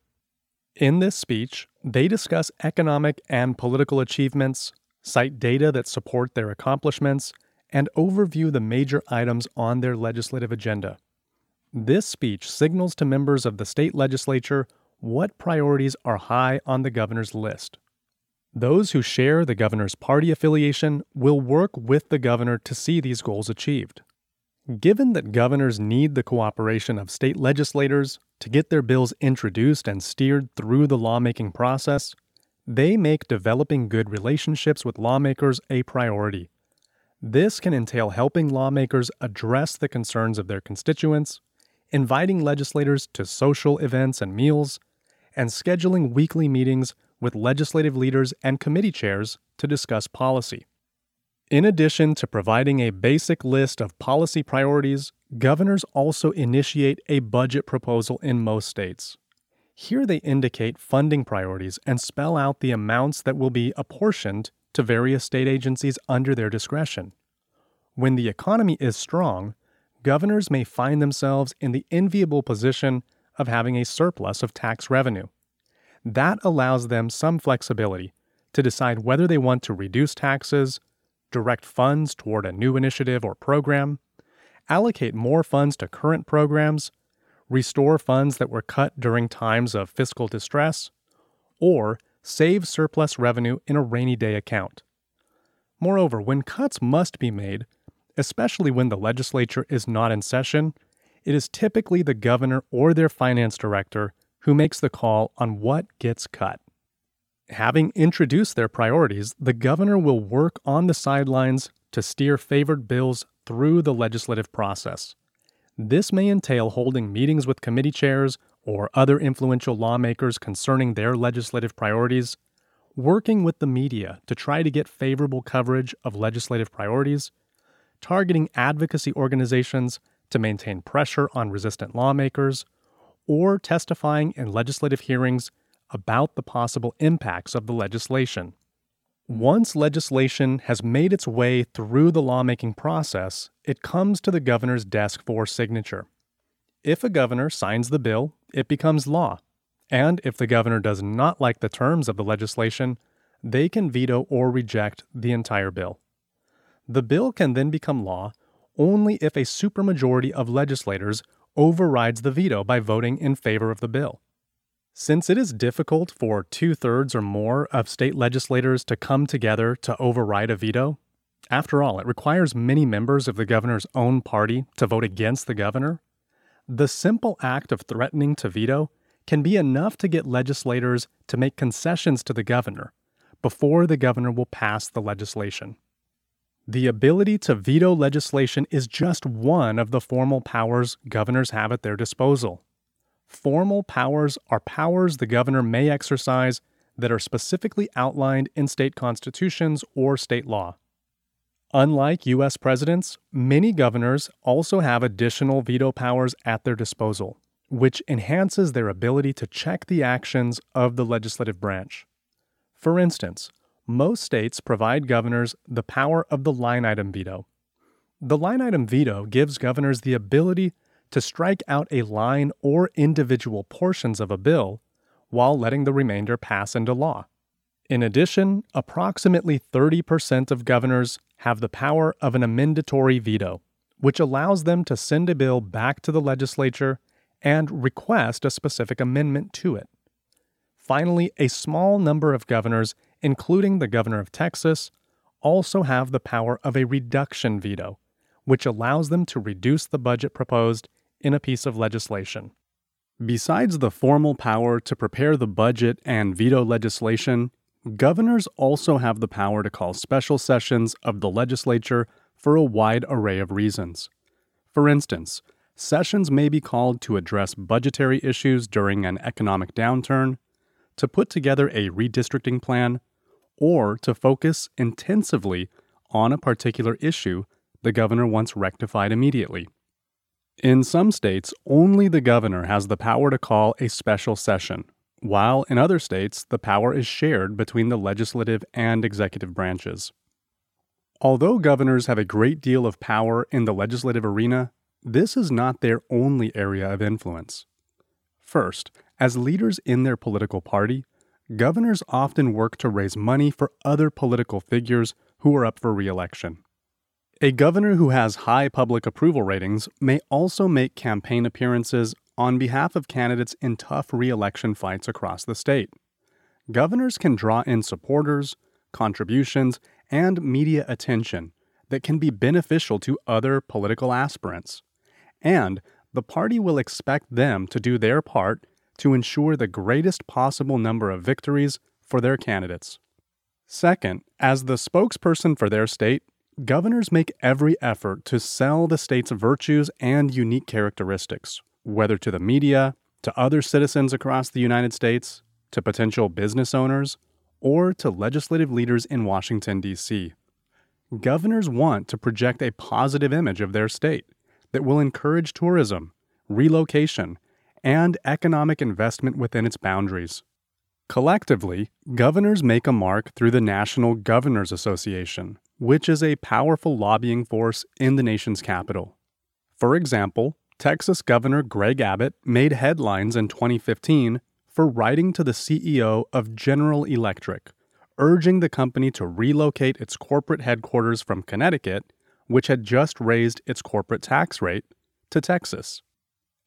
In this speech, they discuss economic and political achievements, cite data that support their accomplishments, and overview the major items on their legislative agenda. This speech signals to members of the state legislature what priorities are high on the governor's list. Those who share the governor's party affiliation will work with the governor to see these goals achieved. Given that governors need the cooperation of state legislators to get their bills introduced and steered through the lawmaking process, they make developing good relationships with lawmakers a priority. This can entail helping lawmakers address the concerns of their constituents, inviting legislators to social events and meals, and scheduling weekly meetings with legislative leaders and committee chairs to discuss policy. In addition to providing a basic list of policy priorities, governors also initiate a budget proposal in most states. Here they indicate funding priorities and spell out the amounts that will be apportioned to various state agencies under their discretion. When the economy is strong, governors may find themselves in the enviable position of having a surplus of tax revenue. That allows them some flexibility to decide whether they want to reduce taxes direct funds toward a new initiative or program, allocate more funds to current programs, restore funds that were cut during times of fiscal distress, or save surplus revenue in a rainy day account. Moreover, when cuts must be made, especially when the legislature is not in session, it is typically the governor or their finance director who makes the call on what gets cut. Having introduced their priorities, the governor will work on the sidelines to steer favored bills through the legislative process. This may entail holding meetings with committee chairs or other influential lawmakers concerning their legislative priorities, working with the media to try to get favorable coverage of legislative priorities, targeting advocacy organizations to maintain pressure on resistant lawmakers, or testifying in legislative hearings about the possible impacts of the legislation. Once legislation has made its way through the lawmaking process, it comes to the governor's desk for signature. If a governor signs the bill, it becomes law. And if the governor does not like the terms of the legislation, they can veto or reject the entire bill. The bill can then become law only if a supermajority of legislators overrides the veto by voting in favor of the bill. Since it is difficult for two thirds or more of state legislators to come together to override a veto, after all, it requires many members of the governor's own party to vote against the governor. The simple act of threatening to veto can be enough to get legislators to make concessions to the governor before the governor will pass the legislation. The ability to veto legislation is just one of the formal powers governors have at their disposal. Formal powers are powers the governor may exercise that are specifically outlined in state constitutions or state law. Unlike U.S. presidents, many governors also have additional veto powers at their disposal, which enhances their ability to check the actions of the legislative branch. For instance, most states provide governors the power of the line item veto. The line item veto gives governors the ability to strike out a line or individual portions of a bill while letting the remainder pass into law. In addition, approximately 30% of governors have the power of an amendatory veto, which allows them to send a bill back to the legislature and request a specific amendment to it. Finally, a small number of governors, including the governor of Texas, also have the power of a reduction veto, which allows them to reduce the budget proposed in a piece of legislation. Besides the formal power to prepare the budget and veto legislation, governors also have the power to call special sessions of the legislature for a wide array of reasons. For instance, sessions may be called to address budgetary issues during an economic downturn, to put together a redistricting plan, or to focus intensively on a particular issue the governor wants rectified immediately. In some states, only the governor has the power to call a special session, while in other states, the power is shared between the legislative and executive branches. Although governors have a great deal of power in the legislative arena, this is not their only area of influence. First, as leaders in their political party, governors often work to raise money for other political figures who are up for re election. A governor who has high public approval ratings may also make campaign appearances on behalf of candidates in tough re election fights across the state. Governors can draw in supporters, contributions, and media attention that can be beneficial to other political aspirants. And the party will expect them to do their part to ensure the greatest possible number of victories for their candidates. Second, as the spokesperson for their state, governors make every effort to sell the state's virtues and unique characteristics, whether to the media, to other citizens across the United States, to potential business owners, or to legislative leaders in Washington, D.C. Governors want to project a positive image of their state that will encourage tourism, relocation, and economic investment within its boundaries. Collectively, governors make a mark through the National Governors Association, which is a powerful lobbying force in the nation's capital. For example, Texas Governor Greg Abbott made headlines in 2015 for writing to the CEO of General Electric, urging the company to relocate its corporate headquarters from Connecticut, which had just raised its corporate tax rate, to Texas.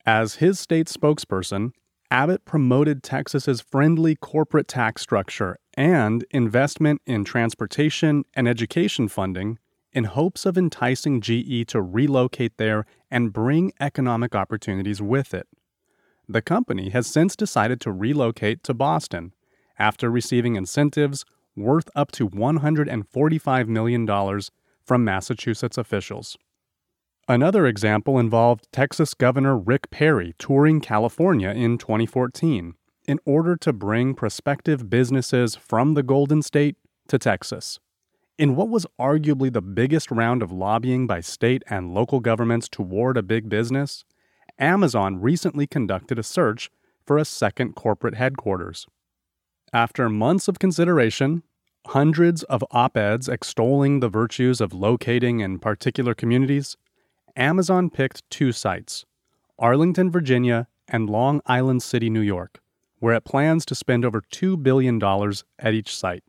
As his state spokesperson, Abbott promoted Texas's friendly corporate tax structure and investment in transportation and education funding in hopes of enticing GE to relocate there and bring economic opportunities with it. The company has since decided to relocate to Boston after receiving incentives worth up to $145 million from Massachusetts officials. Another example involved Texas Governor Rick Perry touring California in 2014 in order to bring prospective businesses from the Golden State to Texas. In what was arguably the biggest round of lobbying by state and local governments toward a big business, Amazon recently conducted a search for a second corporate headquarters. After months of consideration, hundreds of op eds extolling the virtues of locating in particular communities, Amazon picked two sites Arlington, Virginia, and Long Island City, New York, where it plans to spend over $2 billion at each site.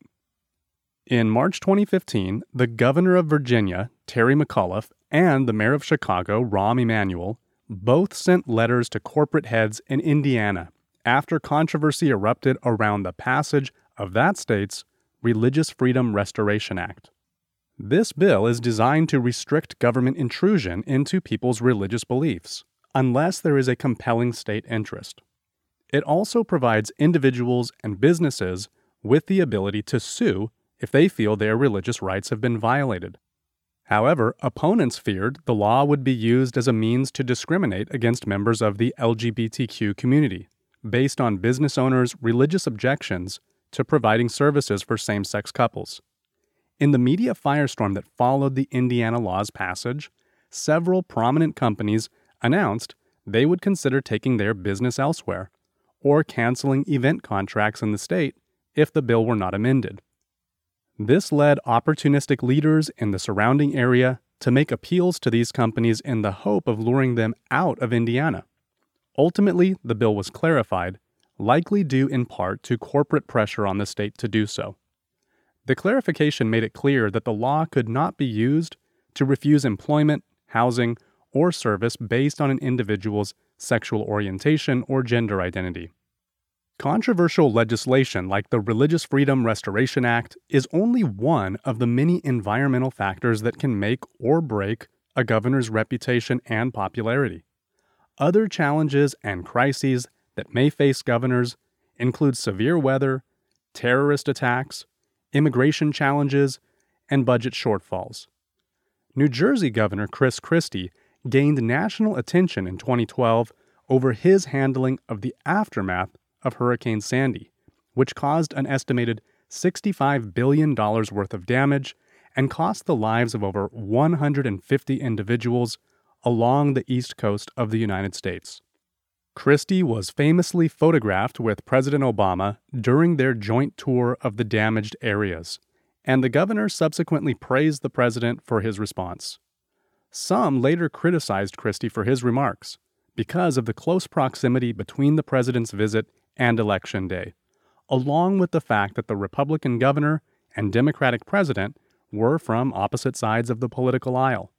In March 2015, the governor of Virginia, Terry McAuliffe, and the mayor of Chicago, Rahm Emanuel, both sent letters to corporate heads in Indiana after controversy erupted around the passage of that state's Religious Freedom Restoration Act. This bill is designed to restrict government intrusion into people's religious beliefs, unless there is a compelling state interest. It also provides individuals and businesses with the ability to sue if they feel their religious rights have been violated. However, opponents feared the law would be used as a means to discriminate against members of the LGBTQ community, based on business owners' religious objections to providing services for same sex couples. In the media firestorm that followed the Indiana law's passage, several prominent companies announced they would consider taking their business elsewhere or canceling event contracts in the state if the bill were not amended. This led opportunistic leaders in the surrounding area to make appeals to these companies in the hope of luring them out of Indiana. Ultimately, the bill was clarified, likely due in part to corporate pressure on the state to do so. The clarification made it clear that the law could not be used to refuse employment, housing, or service based on an individual's sexual orientation or gender identity. Controversial legislation like the Religious Freedom Restoration Act is only one of the many environmental factors that can make or break a governor's reputation and popularity. Other challenges and crises that may face governors include severe weather, terrorist attacks, immigration challenges, and budget shortfalls. New Jersey Governor Chris Christie gained national attention in 2012 over his handling of the aftermath of Hurricane Sandy, which caused an estimated $65 billion worth of damage and cost the lives of over 150 individuals along the east coast of the United States. Christie was famously photographed with President Obama during their joint tour of the damaged areas, and the governor subsequently praised the president for his response. Some later criticized Christie for his remarks because of the close proximity between the president's visit and Election Day, along with the fact that the Republican governor and Democratic president were from opposite sides of the political aisle.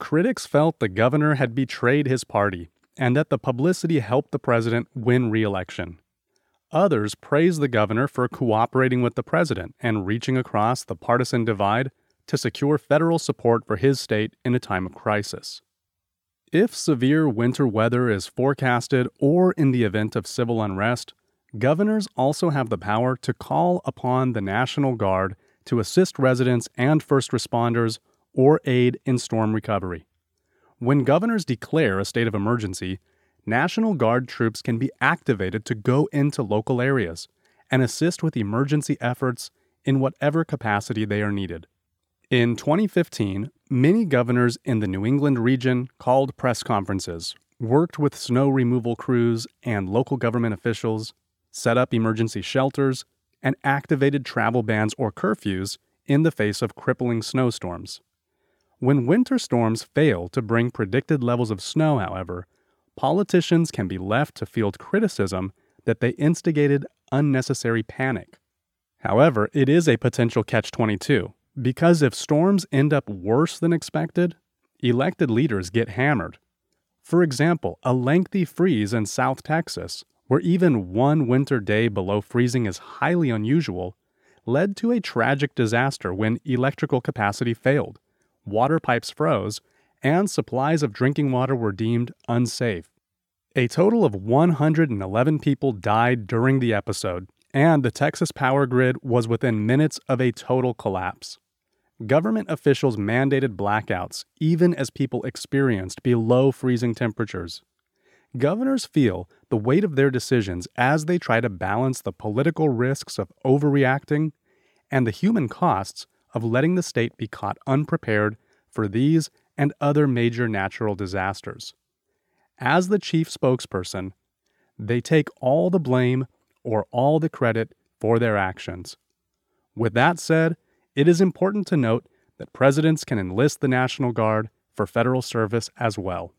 Critics felt the governor had betrayed his party and that the publicity helped the president win re election. Others praised the governor for cooperating with the president and reaching across the partisan divide to secure federal support for his state in a time of crisis. If severe winter weather is forecasted or in the event of civil unrest, governors also have the power to call upon the National Guard to assist residents and first responders or aid in storm recovery. When governors declare a state of emergency, National Guard troops can be activated to go into local areas and assist with emergency efforts in whatever capacity they are needed. In 2015, many governors in the New England region called press conferences, worked with snow removal crews and local government officials, set up emergency shelters, and activated travel bans or curfews in the face of crippling snowstorms. When winter storms fail to bring predicted levels of snow, however, politicians can be left to field criticism that they instigated unnecessary panic. However, it is a potential catch 22 because if storms end up worse than expected, elected leaders get hammered. For example, a lengthy freeze in South Texas where even one winter day below freezing is highly unusual, led to a tragic disaster when electrical capacity failed, water pipes froze, and supplies of drinking water were deemed unsafe. A total of 111 people died during the episode, and the Texas power grid was within minutes of a total collapse. Government officials mandated blackouts even as people experienced below freezing temperatures. Governors feel the weight of their decisions as they try to balance the political risks of overreacting and the human costs of letting the state be caught unprepared for these and other major natural disasters. As the chief spokesperson, they take all the blame or all the credit for their actions. With that said, it is important to note that presidents can enlist the National Guard for federal service as well.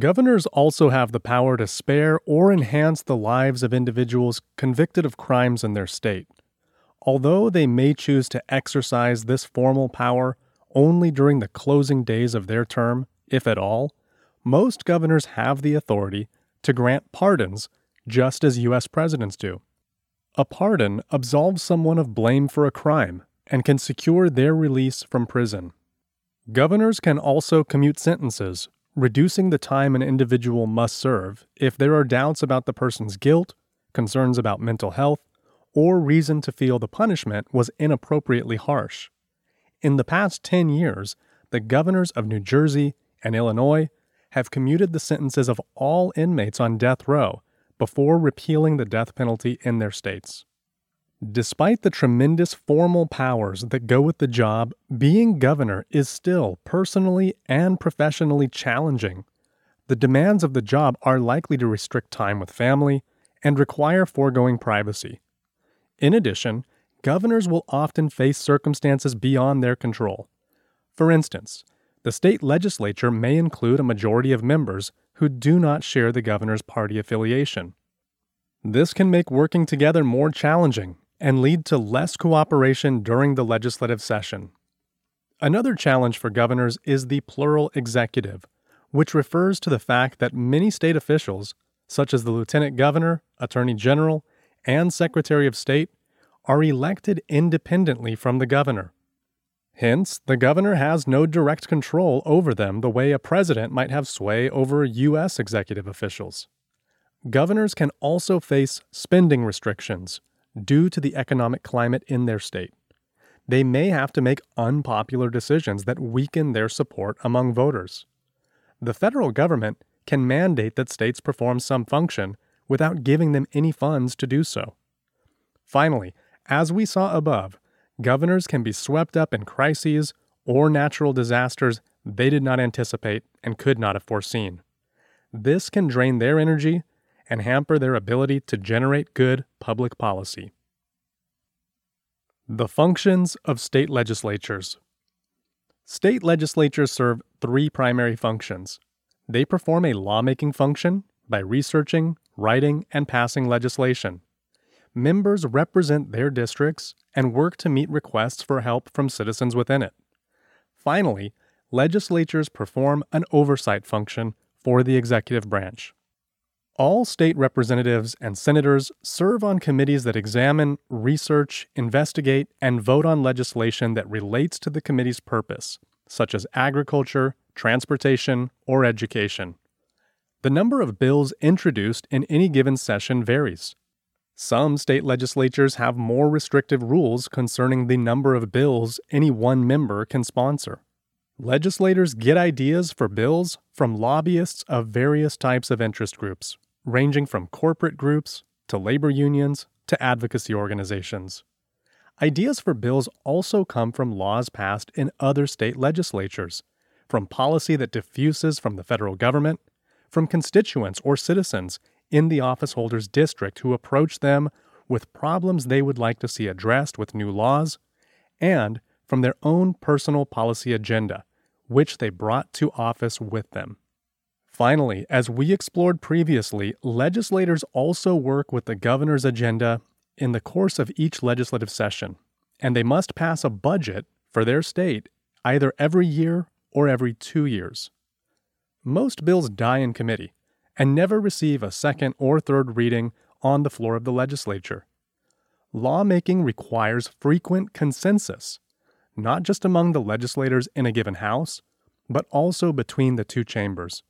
Governors also have the power to spare or enhance the lives of individuals convicted of crimes in their state. Although they may choose to exercise this formal power only during the closing days of their term, if at all, most governors have the authority to grant pardons just as U.S. presidents do. A pardon absolves someone of blame for a crime and can secure their release from prison. Governors can also commute sentences reducing the time an individual must serve if there are doubts about the person's guilt, concerns about mental health, or reason to feel the punishment was inappropriately harsh. In the past 10 years, the governors of New Jersey and Illinois have commuted the sentences of all inmates on death row before repealing the death penalty in their states. Despite the tremendous formal powers that go with the job, being governor is still personally and professionally challenging. The demands of the job are likely to restrict time with family and require foregoing privacy. In addition, governors will often face circumstances beyond their control. For instance, the state legislature may include a majority of members who do not share the governor's party affiliation. This can make working together more challenging and lead to less cooperation during the legislative session. Another challenge for governors is the plural executive, which refers to the fact that many state officials, such as the lieutenant governor, attorney general, and secretary of state, are elected independently from the governor. Hence, the governor has no direct control over them the way a president might have sway over U.S. executive officials. Governors can also face spending restrictions due to the economic climate in their state. They may have to make unpopular decisions that weaken their support among voters. The federal government can mandate that states perform some function without giving them any funds to do so. Finally, as we saw above, governors can be swept up in crises or natural disasters they did not anticipate and could not have foreseen. This can drain their energy and hamper their ability to generate good public policy. The functions of state legislatures. State legislatures serve three primary functions. They perform a lawmaking function by researching, writing, and passing legislation members represent their districts and work to meet requests for help from citizens within it. Finally, legislatures perform an oversight function for the executive branch. All state representatives and senators serve on committees that examine, research, investigate, and vote on legislation that relates to the committee's purpose, such as agriculture, transportation, or education. The number of bills introduced in any given session varies. Some state legislatures have more restrictive rules concerning the number of bills any one member can sponsor. Legislators get ideas for bills from lobbyists of various types of interest groups, ranging from corporate groups to labor unions to advocacy organizations. Ideas for bills also come from laws passed in other state legislatures, from policy that diffuses from the federal government, from constituents or citizens in the office holder's district who approach them with problems they would like to see addressed with new laws, and from their own personal policy agenda, which they brought to office with them. Finally, as we explored previously, legislators also work with the governor's agenda in the course of each legislative session, and they must pass a budget for their state either every year or every two years. Most bills die in committee, and never receive a second or third reading on the floor of the legislature. Lawmaking requires frequent consensus, not just among the legislators in a given house, but also between the two chambers.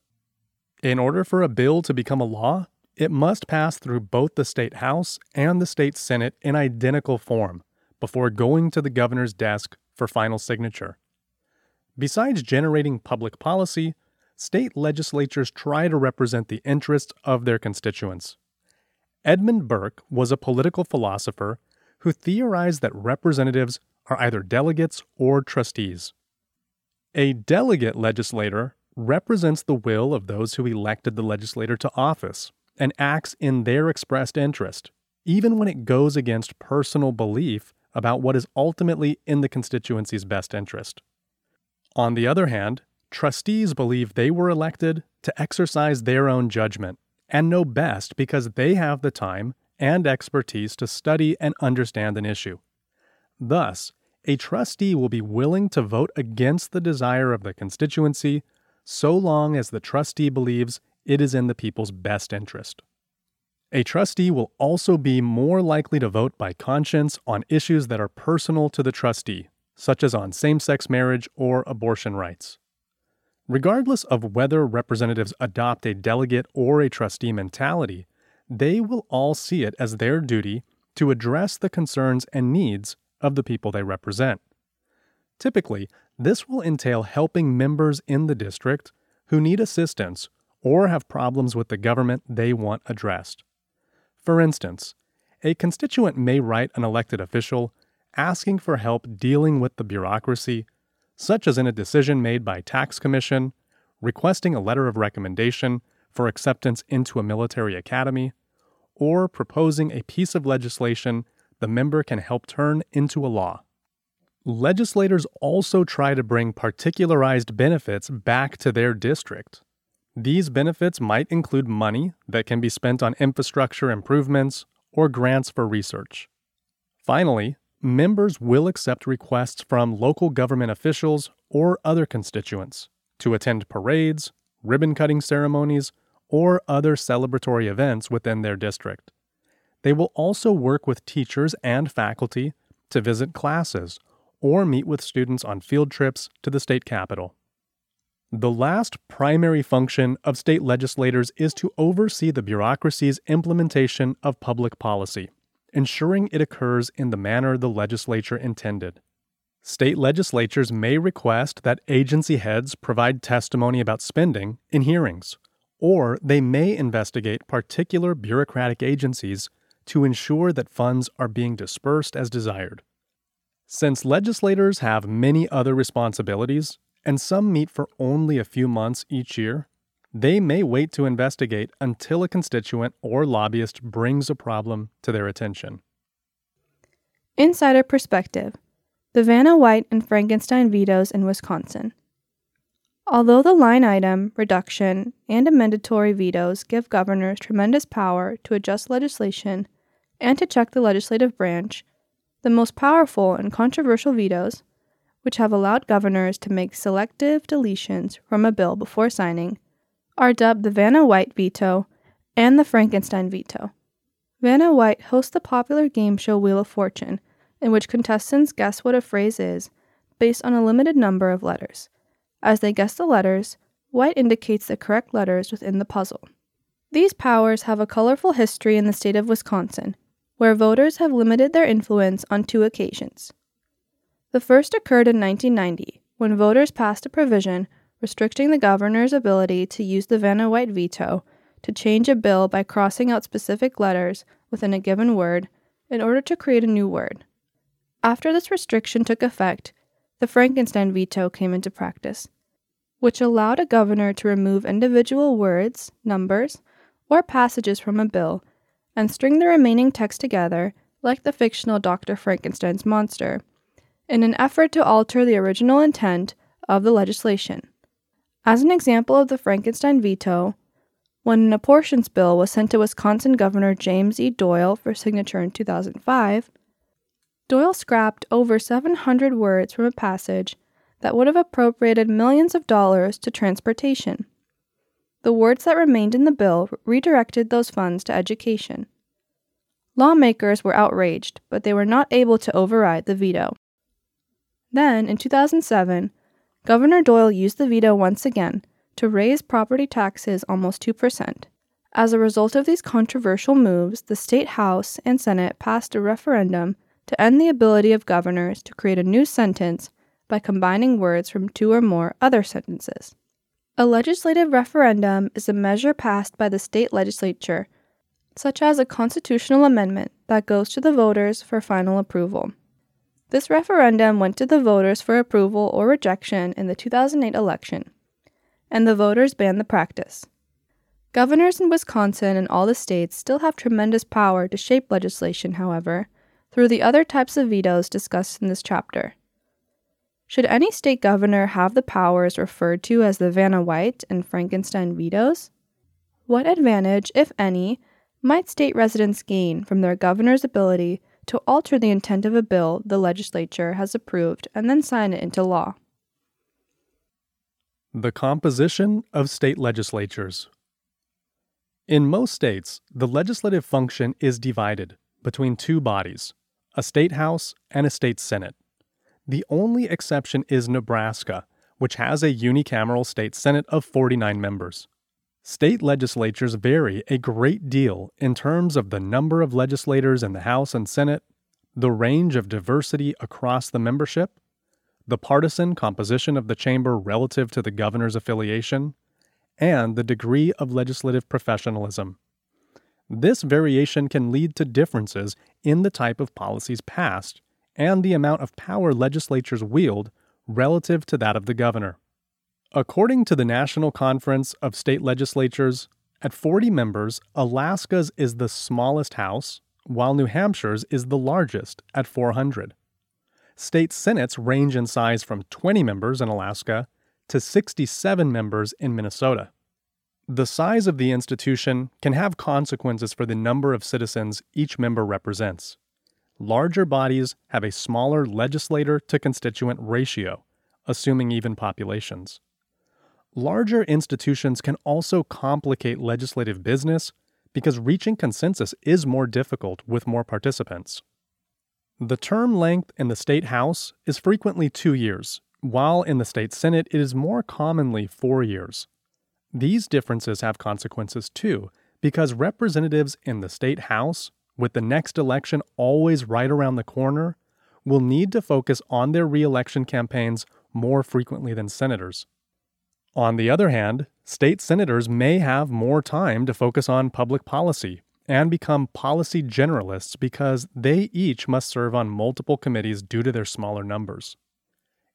In order for a bill to become a law, it must pass through both the state house and the state senate in identical form before going to the governor's desk for final signature. Besides generating public policy, state legislatures try to represent the interests of their constituents. Edmund Burke was a political philosopher who theorized that representatives are either delegates or trustees. A delegate legislator represents the will of those who elected the legislator to office and acts in their expressed interest, even when it goes against personal belief about what is ultimately in the constituency's best interest. On the other hand, trustees believe they were elected to exercise their own judgment and know best because they have the time and expertise to study and understand an issue. Thus, a trustee will be willing to vote against the desire of the constituency so long as the trustee believes it is in the people's best interest. A trustee will also be more likely to vote by conscience on issues that are personal to the trustee, such as on same sex marriage or abortion rights. Regardless of whether representatives adopt a delegate or a trustee mentality, they will all see it as their duty to address the concerns and needs of the people they represent. Typically, this will entail helping members in the district who need assistance or have problems with the government they want addressed. For instance, a constituent may write an elected official asking for help dealing with the bureaucracy such as in a decision made by tax commission, requesting a letter of recommendation for acceptance into a military academy, or proposing a piece of legislation the member can help turn into a law. Legislators also try to bring particularized benefits back to their district. These benefits might include money that can be spent on infrastructure improvements or grants for research. Finally, members will accept requests from local government officials or other constituents to attend parades, ribbon cutting ceremonies, or other celebratory events within their district. They will also work with teachers and faculty to visit classes or meet with students on field trips to the state capitol. The last primary function of state legislators is to oversee the bureaucracy's implementation of public policy, ensuring it occurs in the manner the legislature intended. State legislatures may request that agency heads provide testimony about spending in hearings, or they may investigate particular bureaucratic agencies to ensure that funds are being dispersed as desired. Since legislators have many other responsibilities, and some meet for only a few months each year, they may wait to investigate until a constituent or lobbyist brings a problem to their attention. Insider Perspective The Vanna White and Frankenstein vetoes in Wisconsin. Although the line item, reduction, and amendatory vetoes give governors tremendous power to adjust legislation and to check the legislative branch, the most powerful and controversial vetoes, which have allowed governors to make selective deletions from a bill before signing, are dubbed the Vanna White veto and the Frankenstein veto. Vanna White hosts the popular game show Wheel of Fortune, in which contestants guess what a phrase is based on a limited number of letters. As they guess the letters, White indicates the correct letters within the puzzle. These powers have a colorful history in the state of Wisconsin, where voters have limited their influence on two occasions. The first occurred in 1990, when voters passed a provision restricting the governor's ability to use the Vanna White veto to change a bill by crossing out specific letters within a given word in order to create a new word. After this restriction took effect, the Frankenstein veto came into practice, which allowed a governor to remove individual words, numbers, or passages from a bill and string the remaining text together like the fictional Dr. Frankenstein's monster in an effort to alter the original intent of the legislation. As an example of the Frankenstein veto, when an apportions bill was sent to Wisconsin Governor James E. Doyle for signature in 2005, Doyle scrapped over 700 words from a passage that would have appropriated millions of dollars to transportation. The words that remained in the bill redirected those funds to education. Lawmakers were outraged, but they were not able to override the veto. Then, in 2007, Governor Doyle used the veto once again to raise property taxes almost 2%. As a result of these controversial moves, the state House and Senate passed a referendum to end the ability of governors to create a new sentence by combining words from two or more other sentences. A legislative referendum is a measure passed by the state legislature, such as a constitutional amendment that goes to the voters for final approval. This referendum went to the voters for approval or rejection in the 2008 election, and the voters banned the practice. Governors in Wisconsin and all the states still have tremendous power to shape legislation, however, through the other types of vetoes discussed in this chapter. Should any state governor have the powers referred to as the Vanna White and Frankenstein vetoes? What advantage, if any, might state residents gain from their governor's ability to alter the intent of a bill the legislature has approved and then sign it into law. The composition of state legislatures. In most states, the legislative function is divided between two bodies a state house and a state senate. The only exception is Nebraska, which has a unicameral state senate of 49 members. State legislatures vary a great deal in terms of the number of legislators in the House and Senate, the range of diversity across the membership, the partisan composition of the chamber relative to the governor's affiliation, and the degree of legislative professionalism. This variation can lead to differences in the type of policies passed and the amount of power legislatures wield relative to that of the governor. According to the National Conference of State Legislatures, at 40 members, Alaska's is the smallest house, while New Hampshire's is the largest at 400. State senates range in size from 20 members in Alaska to 67 members in Minnesota. The size of the institution can have consequences for the number of citizens each member represents. Larger bodies have a smaller legislator to constituent ratio, assuming even populations. Larger institutions can also complicate legislative business because reaching consensus is more difficult with more participants. The term length in the state House is frequently two years, while in the state Senate it is more commonly four years. These differences have consequences too, because representatives in the state House, with the next election always right around the corner, will need to focus on their reelection campaigns more frequently than senators. On the other hand, state senators may have more time to focus on public policy and become policy generalists because they each must serve on multiple committees due to their smaller numbers.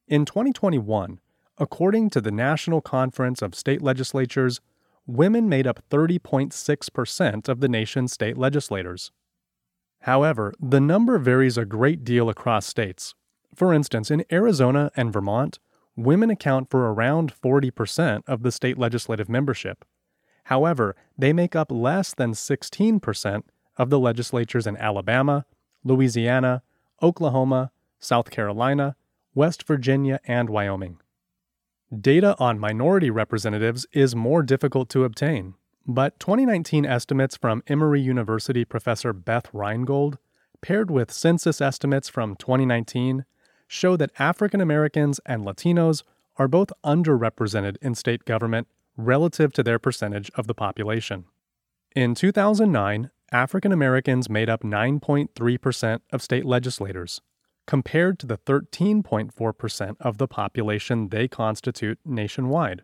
In 2021, according to the National Conference of State Legislatures, women made up 30.6% of the nation's state legislators. However, the number varies a great deal across states. For instance, in Arizona and Vermont, women account for around 40% of the state legislative membership. However, they make up less than 16% of the legislatures in Alabama, Louisiana, Oklahoma, South Carolina, West Virginia, and Wyoming. Data on minority representatives is more difficult to obtain, but 2019 estimates from Emory University professor Beth Reingold, paired with census estimates from 2019, show that African Americans and Latinos are both underrepresented in state government relative to their percentage of the population. In 2009, African Americans made up 9.3% of state legislators, compared to the 13.4% of the population they constitute nationwide.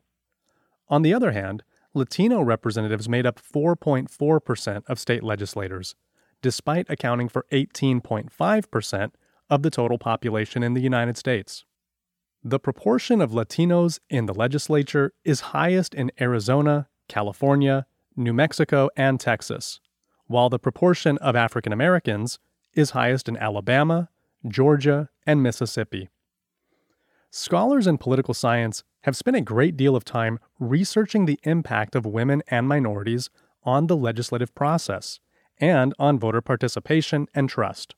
On the other hand, Latino representatives made up 4.4% of state legislators, despite accounting for 18.5% of the total population in the United States. The proportion of Latinos in the legislature is highest in Arizona, California, New Mexico, and Texas, while the proportion of African Americans is highest in Alabama, Georgia, and Mississippi. Scholars in political science have spent a great deal of time researching the impact of women and minorities on the legislative process and on voter participation and trust.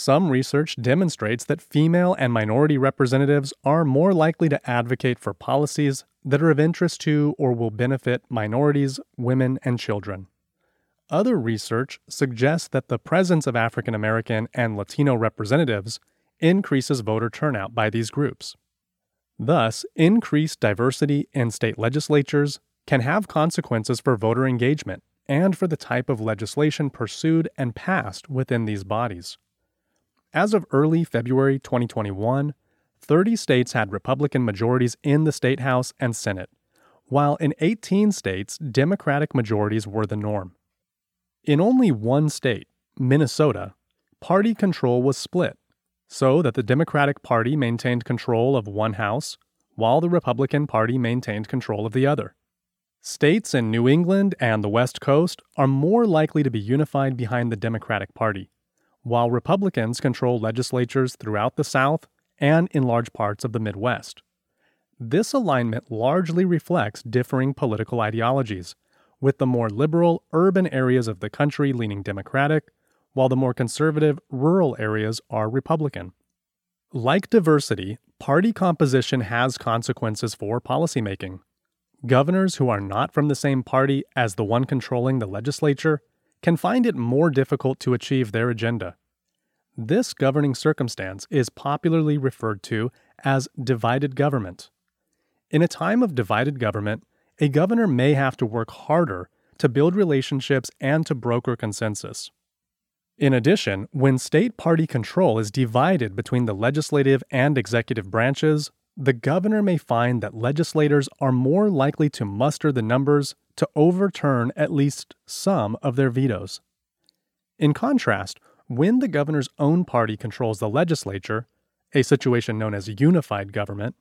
Some research demonstrates that female and minority representatives are more likely to advocate for policies that are of interest to or will benefit minorities, women, and children. Other research suggests that the presence of African American and Latino representatives increases voter turnout by these groups. Thus, increased diversity in state legislatures can have consequences for voter engagement and for the type of legislation pursued and passed within these bodies. As of early February 2021, 30 states had Republican majorities in the State House and Senate, while in 18 states, Democratic majorities were the norm. In only one state, Minnesota, party control was split, so that the Democratic Party maintained control of one House, while the Republican Party maintained control of the other. States in New England and the West Coast are more likely to be unified behind the Democratic Party while Republicans control legislatures throughout the South and in large parts of the Midwest. This alignment largely reflects differing political ideologies, with the more liberal urban areas of the country leaning Democratic, while the more conservative rural areas are Republican. Like diversity, party composition has consequences for policymaking. Governors who are not from the same party as the one controlling the legislature can find it more difficult to achieve their agenda. This governing circumstance is popularly referred to as divided government. In a time of divided government, a governor may have to work harder to build relationships and to broker consensus. In addition, when state party control is divided between the legislative and executive branches, the governor may find that legislators are more likely to muster the numbers to overturn at least some of their vetoes. In contrast, when the governor's own party controls the legislature, a situation known as unified government,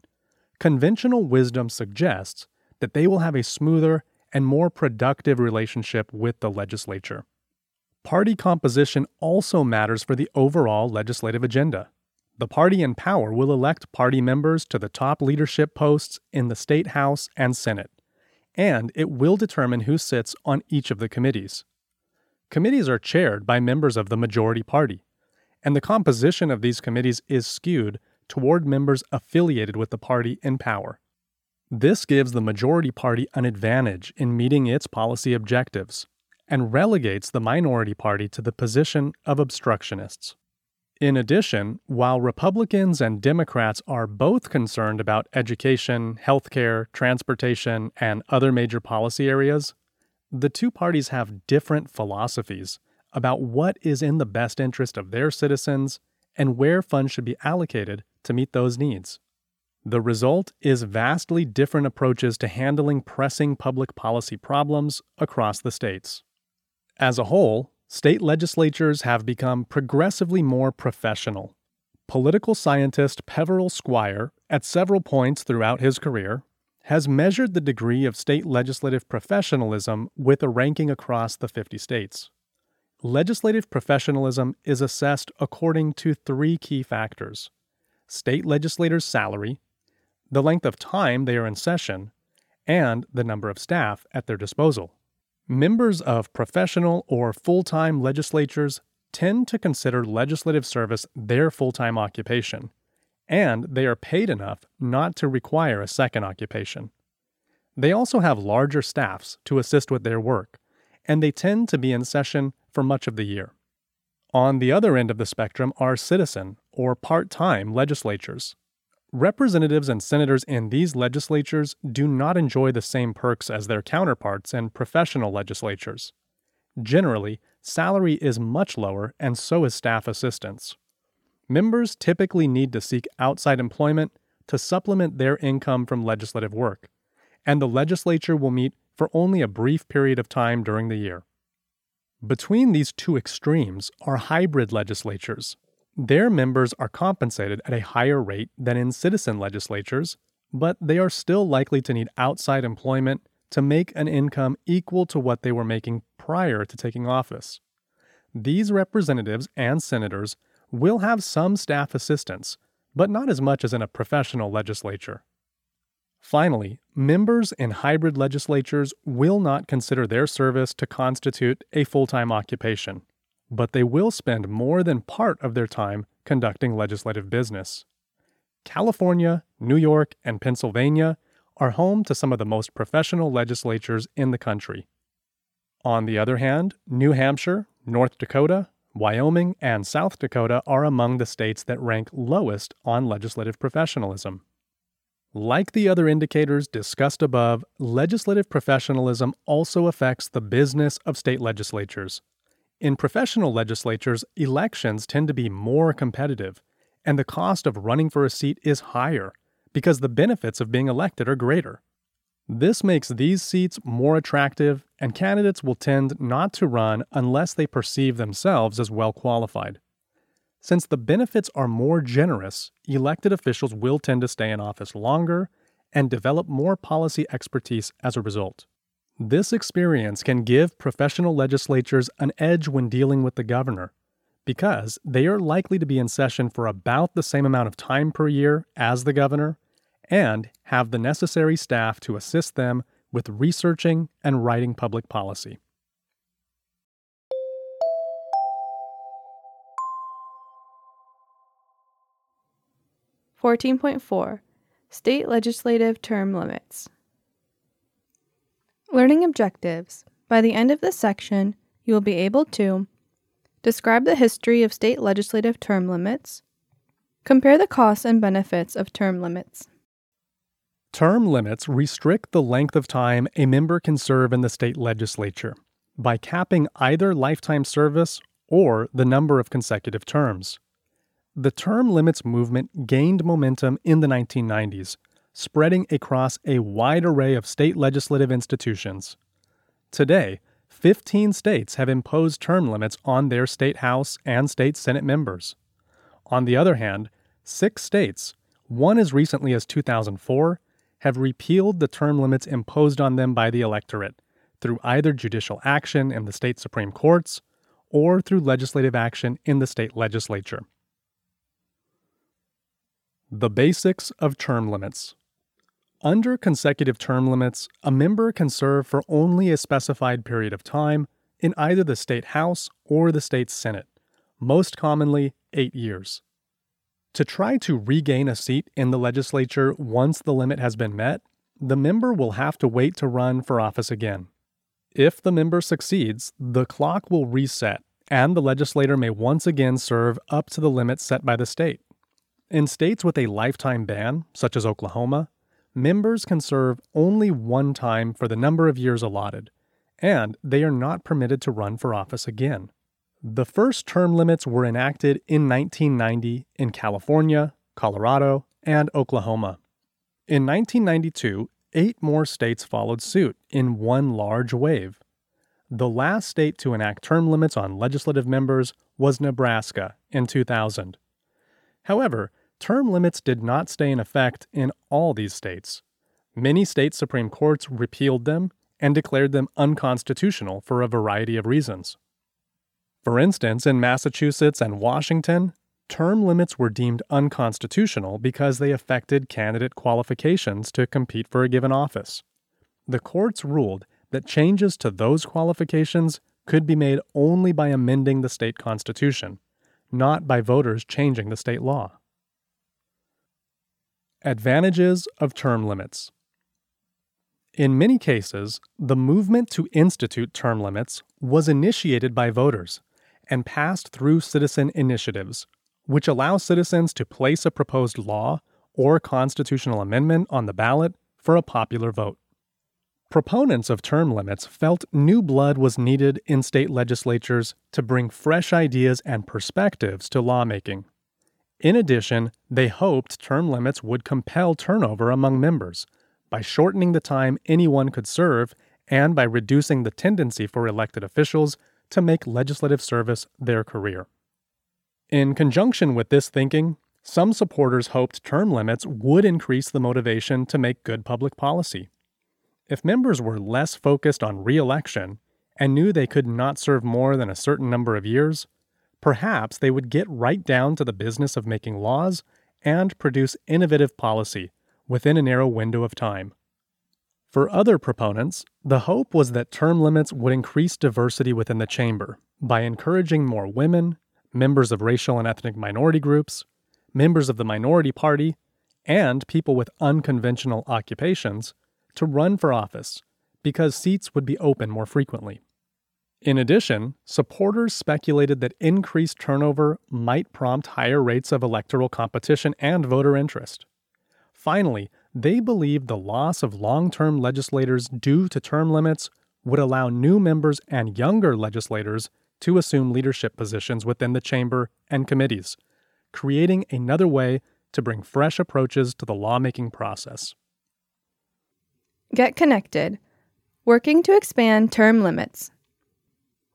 conventional wisdom suggests that they will have a smoother and more productive relationship with the legislature. Party composition also matters for the overall legislative agenda. The party in power will elect party members to the top leadership posts in the state House and Senate and it will determine who sits on each of the committees. Committees are chaired by members of the majority party, and the composition of these committees is skewed toward members affiliated with the party in power. This gives the majority party an advantage in meeting its policy objectives and relegates the minority party to the position of obstructionists. In addition, while Republicans and Democrats are both concerned about education, healthcare, transportation, and other major policy areas, the two parties have different philosophies about what is in the best interest of their citizens and where funds should be allocated to meet those needs. The result is vastly different approaches to handling pressing public policy problems across the states. As a whole, state legislatures have become progressively more professional. Political scientist Peveril Squire, at several points throughout his career, has measured the degree of state legislative professionalism with a ranking across the 50 states. Legislative professionalism is assessed according to three key factors state legislators' salary, the length of time they are in session, and the number of staff at their disposal. Members of professional or full time legislatures tend to consider legislative service their full time occupation, and they are paid enough not to require a second occupation. They also have larger staffs to assist with their work, and they tend to be in session for much of the year. On the other end of the spectrum are citizen or part time legislatures. Representatives and senators in these legislatures do not enjoy the same perks as their counterparts in professional legislatures. Generally, salary is much lower, and so is staff assistance. Members typically need to seek outside employment to supplement their income from legislative work, and the legislature will meet for only a brief period of time during the year. Between these two extremes are hybrid legislatures, their members are compensated at a higher rate than in citizen legislatures, but they are still likely to need outside employment to make an income equal to what they were making prior to taking office. These representatives and senators will have some staff assistance, but not as much as in a professional legislature. Finally, members in hybrid legislatures will not consider their service to constitute a full time occupation but they will spend more than part of their time conducting legislative business. California, New York, and Pennsylvania are home to some of the most professional legislatures in the country. On the other hand, New Hampshire, North Dakota, Wyoming, and South Dakota are among the states that rank lowest on legislative professionalism. Like the other indicators discussed above, legislative professionalism also affects the business of state legislatures, in professional legislatures, elections tend to be more competitive, and the cost of running for a seat is higher because the benefits of being elected are greater. This makes these seats more attractive, and candidates will tend not to run unless they perceive themselves as well qualified. Since the benefits are more generous, elected officials will tend to stay in office longer and develop more policy expertise as a result. This experience can give professional legislatures an edge when dealing with the governor, because they are likely to be in session for about the same amount of time per year as the governor and have the necessary staff to assist them with researching and writing public policy. Fourteen point four State legislative term limits. Learning objectives. By the end of this section, you will be able to describe the history of state legislative term limits, compare the costs and benefits of term limits. Term limits restrict the length of time a member can serve in the state legislature by capping either lifetime service or the number of consecutive terms. The term limits movement gained momentum in the 1990s spreading across a wide array of state legislative institutions. Today, 15 states have imposed term limits on their state House and state Senate members. On the other hand, six states, one as recently as 2004, have repealed the term limits imposed on them by the electorate through either judicial action in the state Supreme Courts or through legislative action in the state legislature. The basics of term limits. Under consecutive term limits, a member can serve for only a specified period of time in either the state House or the state Senate, most commonly eight years. To try to regain a seat in the legislature once the limit has been met, the member will have to wait to run for office again. If the member succeeds, the clock will reset and the legislator may once again serve up to the limit set by the state. In states with a lifetime ban, such as Oklahoma, members can serve only one time for the number of years allotted, and they are not permitted to run for office again. The first term limits were enacted in 1990 in California, Colorado, and Oklahoma. In 1992, eight more states followed suit in one large wave. The last state to enact term limits on legislative members was Nebraska in 2000. However, term limits did not stay in effect in all these states. Many state Supreme Courts repealed them and declared them unconstitutional for a variety of reasons. For instance, in Massachusetts and Washington, term limits were deemed unconstitutional because they affected candidate qualifications to compete for a given office. The courts ruled that changes to those qualifications could be made only by amending the state constitution, not by voters changing the state law. Advantages of term limits. In many cases, the movement to institute term limits was initiated by voters and passed through citizen initiatives, which allow citizens to place a proposed law or constitutional amendment on the ballot for a popular vote. Proponents of term limits felt new blood was needed in state legislatures to bring fresh ideas and perspectives to lawmaking. In addition, they hoped term limits would compel turnover among members by shortening the time anyone could serve and by reducing the tendency for elected officials to make legislative service their career. In conjunction with this thinking, some supporters hoped term limits would increase the motivation to make good public policy. If members were less focused on re election and knew they could not serve more than a certain number of years, perhaps they would get right down to the business of making laws and produce innovative policy within a narrow window of time. For other proponents, the hope was that term limits would increase diversity within the chamber by encouraging more women, members of racial and ethnic minority groups, members of the minority party, and people with unconventional occupations to run for office because seats would be open more frequently. In addition, supporters speculated that increased turnover might prompt higher rates of electoral competition and voter interest. Finally, they believed the loss of long term legislators due to term limits would allow new members and younger legislators to assume leadership positions within the chamber and committees, creating another way to bring fresh approaches to the lawmaking process. Get connected. Working to expand term limits.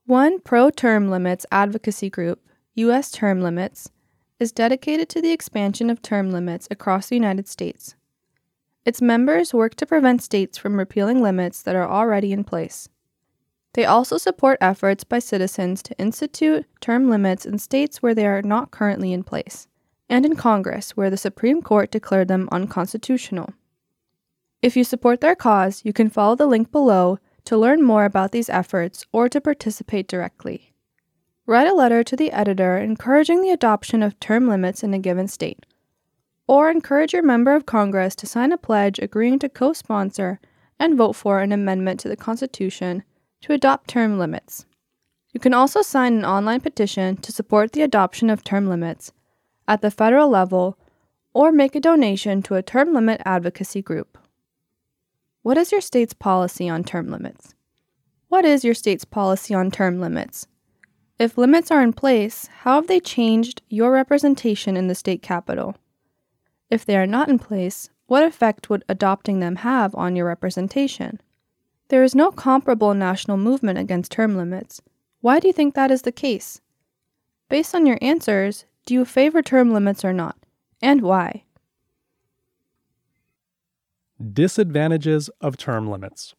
One pro term limits advocacy group, U.S. Term Limits, is dedicated to the expansion of term limits across the United States. Its members work to prevent states from repealing limits that are already in place. They also support efforts by citizens to institute term limits in states where they are not currently in place, and in Congress where the Supreme Court declared them unconstitutional. If you support their cause, you can follow the link below to learn more about these efforts or to participate directly. Write a letter to the editor encouraging the adoption of term limits in a given state, or encourage your member of Congress to sign a pledge agreeing to co sponsor and vote for an amendment to the Constitution to adopt term limits. You can also sign an online petition to support the adoption of term limits at the federal level or make a donation to a term limit advocacy group. What is your state's policy on term limits? What is your state's policy on term limits? If limits are in place, how have they changed your representation in the state capitol? If they are not in place, what effect would adopting them have on your representation? There is no comparable national movement against term limits. Why do you think that is the case? Based on your answers, do you favor term limits or not? And why? Disadvantages of term limits.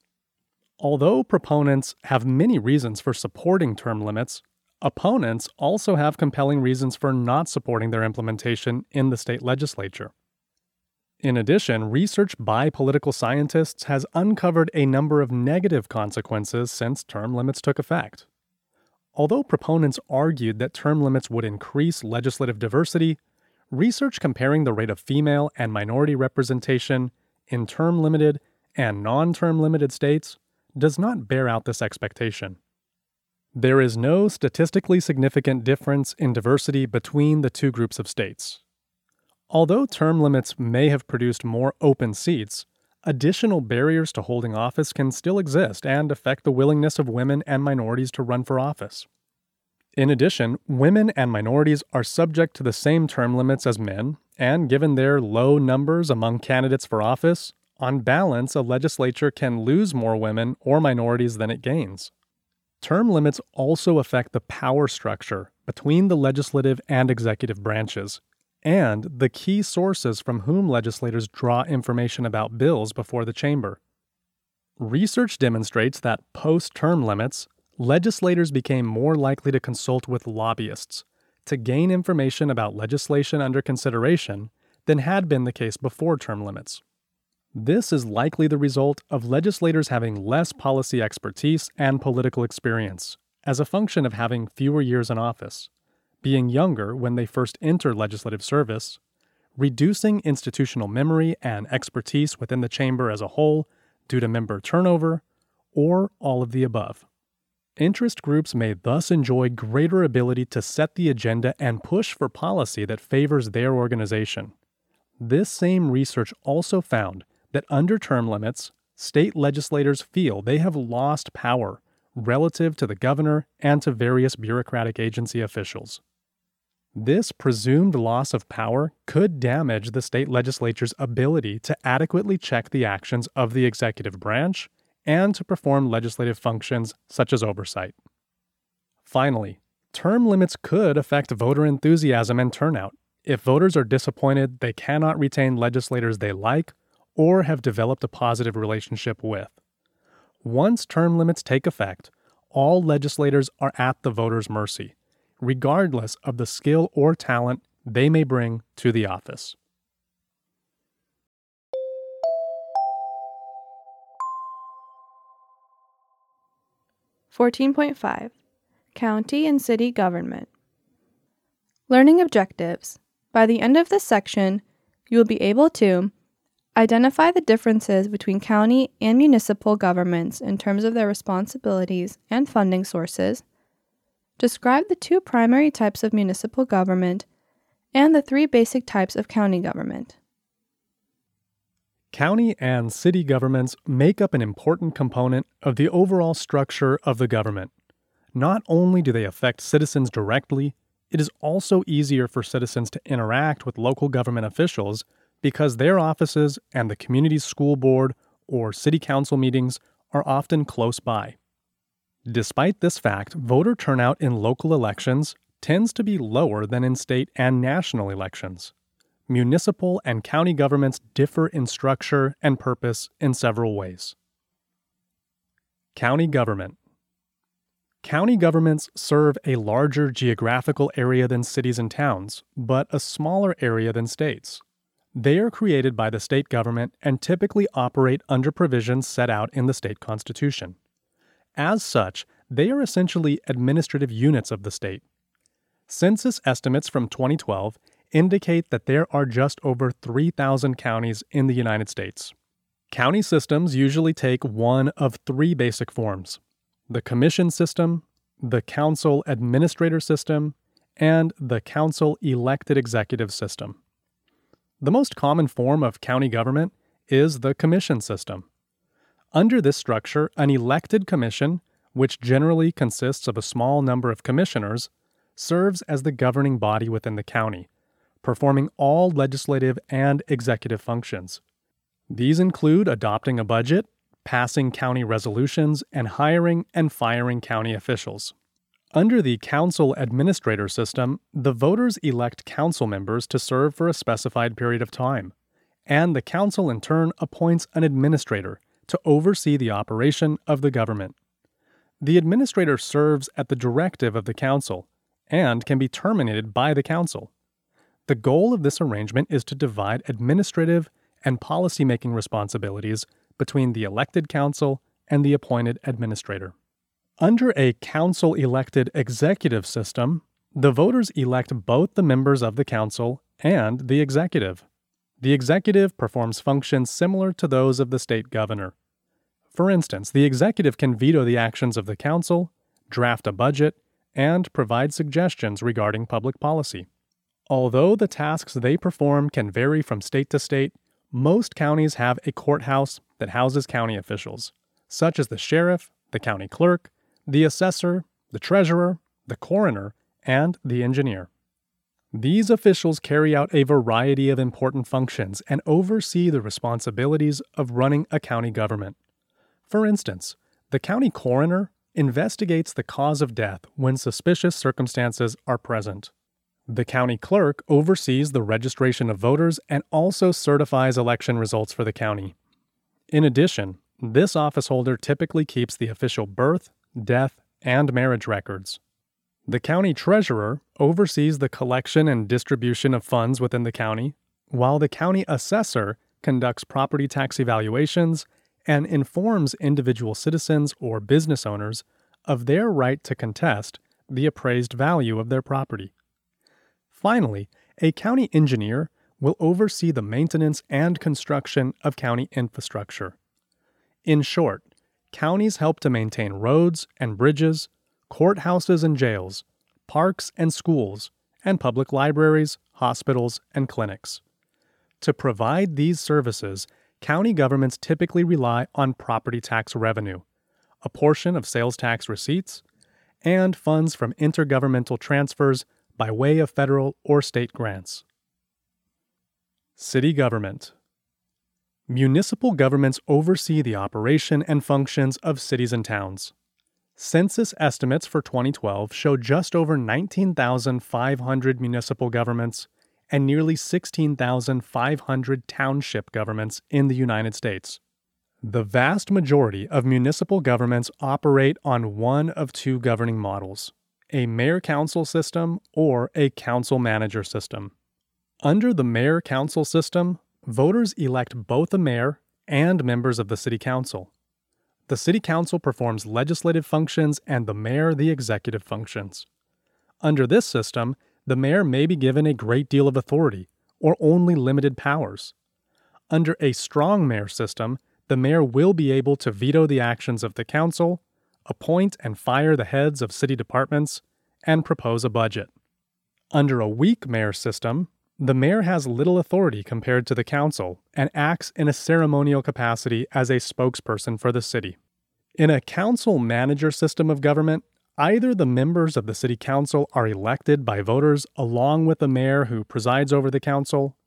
Although proponents have many reasons for supporting term limits, opponents also have compelling reasons for not supporting their implementation in the state legislature. In addition, research by political scientists has uncovered a number of negative consequences since term limits took effect. Although proponents argued that term limits would increase legislative diversity, research comparing the rate of female and minority representation in term limited and non term limited states does not bear out this expectation. There is no statistically significant difference in diversity between the two groups of states. Although term limits may have produced more open seats, additional barriers to holding office can still exist and affect the willingness of women and minorities to run for office. In addition, women and minorities are subject to the same term limits as men, and given their low numbers among candidates for office, on balance, a legislature can lose more women or minorities than it gains. Term limits also affect the power structure between the legislative and executive branches, and the key sources from whom legislators draw information about bills before the chamber. Research demonstrates that post term limits, legislators became more likely to consult with lobbyists to gain information about legislation under consideration than had been the case before term limits. This is likely the result of legislators having less policy expertise and political experience, as a function of having fewer years in office, being younger when they first enter legislative service, reducing institutional memory and expertise within the chamber as a whole due to member turnover, or all of the above. Interest groups may thus enjoy greater ability to set the agenda and push for policy that favors their organization. This same research also found that under term limits, state legislators feel they have lost power relative to the governor and to various bureaucratic agency officials. This presumed loss of power could damage the state legislature's ability to adequately check the actions of the executive branch and to perform legislative functions such as oversight. Finally, term limits could affect voter enthusiasm and turnout. If voters are disappointed they cannot retain legislators they like or have developed a positive relationship with. Once term limits take effect, all legislators are at the voters' mercy regardless of the skill or talent they may bring to the office. Fourteen point five County and City Government Learning Objectives. By the end of this section, you will be able to identify the differences between county and municipal governments in terms of their responsibilities and funding sources describe the two primary types of municipal government and the three basic types of county government. County and city governments make up an important component of the overall structure of the government. Not only do they affect citizens directly, it is also easier for citizens to interact with local government officials because their offices and the community's school board or city council meetings are often close by. Despite this fact, voter turnout in local elections tends to be lower than in state and national elections. Municipal and county governments differ in structure and purpose in several ways. County government. County governments serve a larger geographical area than cities and towns, but a smaller area than states. They are created by the state government and typically operate under provisions set out in the state constitution. As such, they are essentially administrative units of the state. Census estimates from 2012 indicate that there are just over 3,000 counties in the United States. County systems usually take one of three basic forms the commission system, the council administrator system, and the council elected executive system. The most common form of county government is the commission system. Under this structure, an elected commission, which generally consists of a small number of commissioners, serves as the governing body within the county, performing all legislative and executive functions. These include adopting a budget, passing county resolutions, and hiring and firing county officials. Under the council administrator system, the voters elect council members to serve for a specified period of time, and the council in turn appoints an administrator to oversee the operation of the government. The administrator serves at the directive of the council and can be terminated by the council. The goal of this arrangement is to divide administrative and policymaking responsibilities between the elected council and the appointed administrator. Under a council elected executive system, the voters elect both the members of the council and the executive. The executive performs functions similar to those of the state governor. For instance, the executive can veto the actions of the council, draft a budget, and provide suggestions regarding public policy. Although the tasks they perform can vary from state to state, most counties have a courthouse that houses county officials, such as the sheriff, the county clerk, the assessor, the treasurer, the coroner, and the engineer. These officials carry out a variety of important functions and oversee the responsibilities of running a county government. For instance, the county coroner investigates the cause of death when suspicious circumstances are present. The county clerk oversees the registration of voters and also certifies election results for the county. In addition, this office holder typically keeps the official birth, death, and marriage records. The county treasurer oversees the collection and distribution of funds within the county, while the county assessor conducts property tax evaluations and informs individual citizens or business owners of their right to contest the appraised value of their property. Finally, a county engineer will oversee the maintenance and construction of county infrastructure. In short, counties help to maintain roads and bridges, courthouses and jails, parks and schools, and public libraries, hospitals, and clinics. To provide these services, county governments typically rely on property tax revenue, a portion of sales tax receipts, and funds from intergovernmental transfers by way of federal or state grants. City Government Municipal governments oversee the operation and functions of cities and towns. Census estimates for 2012 show just over 19,500 municipal governments and nearly 16,500 township governments in the United States. The vast majority of municipal governments operate on one of two governing models a mayor council system or a council manager system. Under the mayor council system, voters elect both a mayor and members of the city council. The City Council performs legislative functions and the Mayor the executive functions. Under this system, the Mayor may be given a great deal of authority or only limited powers. Under a strong Mayor system, the Mayor will be able to veto the actions of the Council, appoint and fire the heads of city departments, and propose a budget. Under a weak Mayor system, the Mayor has little authority compared to the Council and acts in a ceremonial capacity as a spokesperson for the city. In a council manager system of government, either the members of the city council are elected by voters along with the mayor who presides over the council,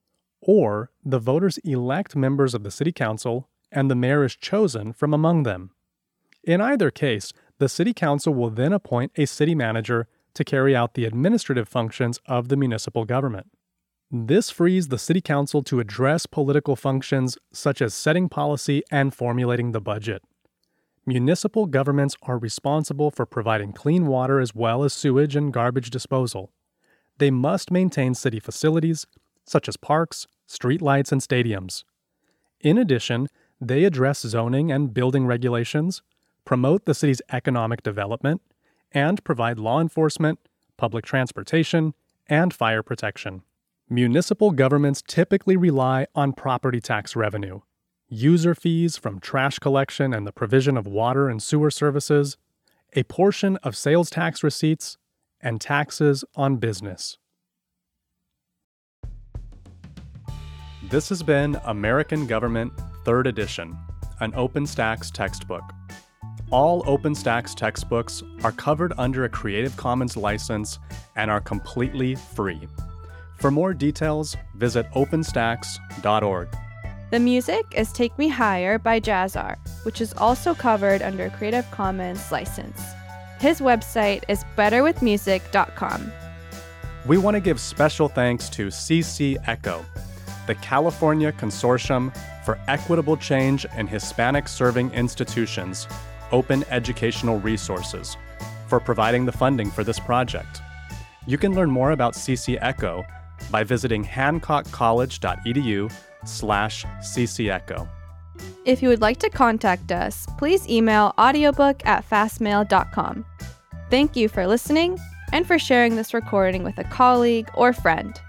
or the voters elect members of the city council and the mayor is chosen from among them. In either case, the city council will then appoint a city manager to carry out the administrative functions of the municipal government. This frees the city council to address political functions such as setting policy and formulating the budget. Municipal governments are responsible for providing clean water as well as sewage and garbage disposal. They must maintain city facilities, such as parks, streetlights, and stadiums. In addition, they address zoning and building regulations, promote the city's economic development, and provide law enforcement, public transportation, and fire protection. Municipal governments typically rely on property tax revenue, user fees from trash collection and the provision of water and sewer services, a portion of sales tax receipts, and taxes on business. This has been American Government 3rd Edition, an OpenStax textbook. All OpenStax textbooks are covered under a Creative Commons license and are completely free. For more details, visit openstax.org. The music is Take Me Higher by Jazzar, which is also covered under a Creative Commons license. His website is betterwithmusic.com. We want to give special thanks to CC ECHO, the California Consortium for Equitable Change in Hispanic Serving Institutions, Open Educational Resources, for providing the funding for this project. You can learn more about CC ECHO by visiting hancockcollege.edu slash ccEcho. If you would like to contact us, please email audiobook at fastmail.com. Thank you for listening and for sharing this recording with a colleague or friend.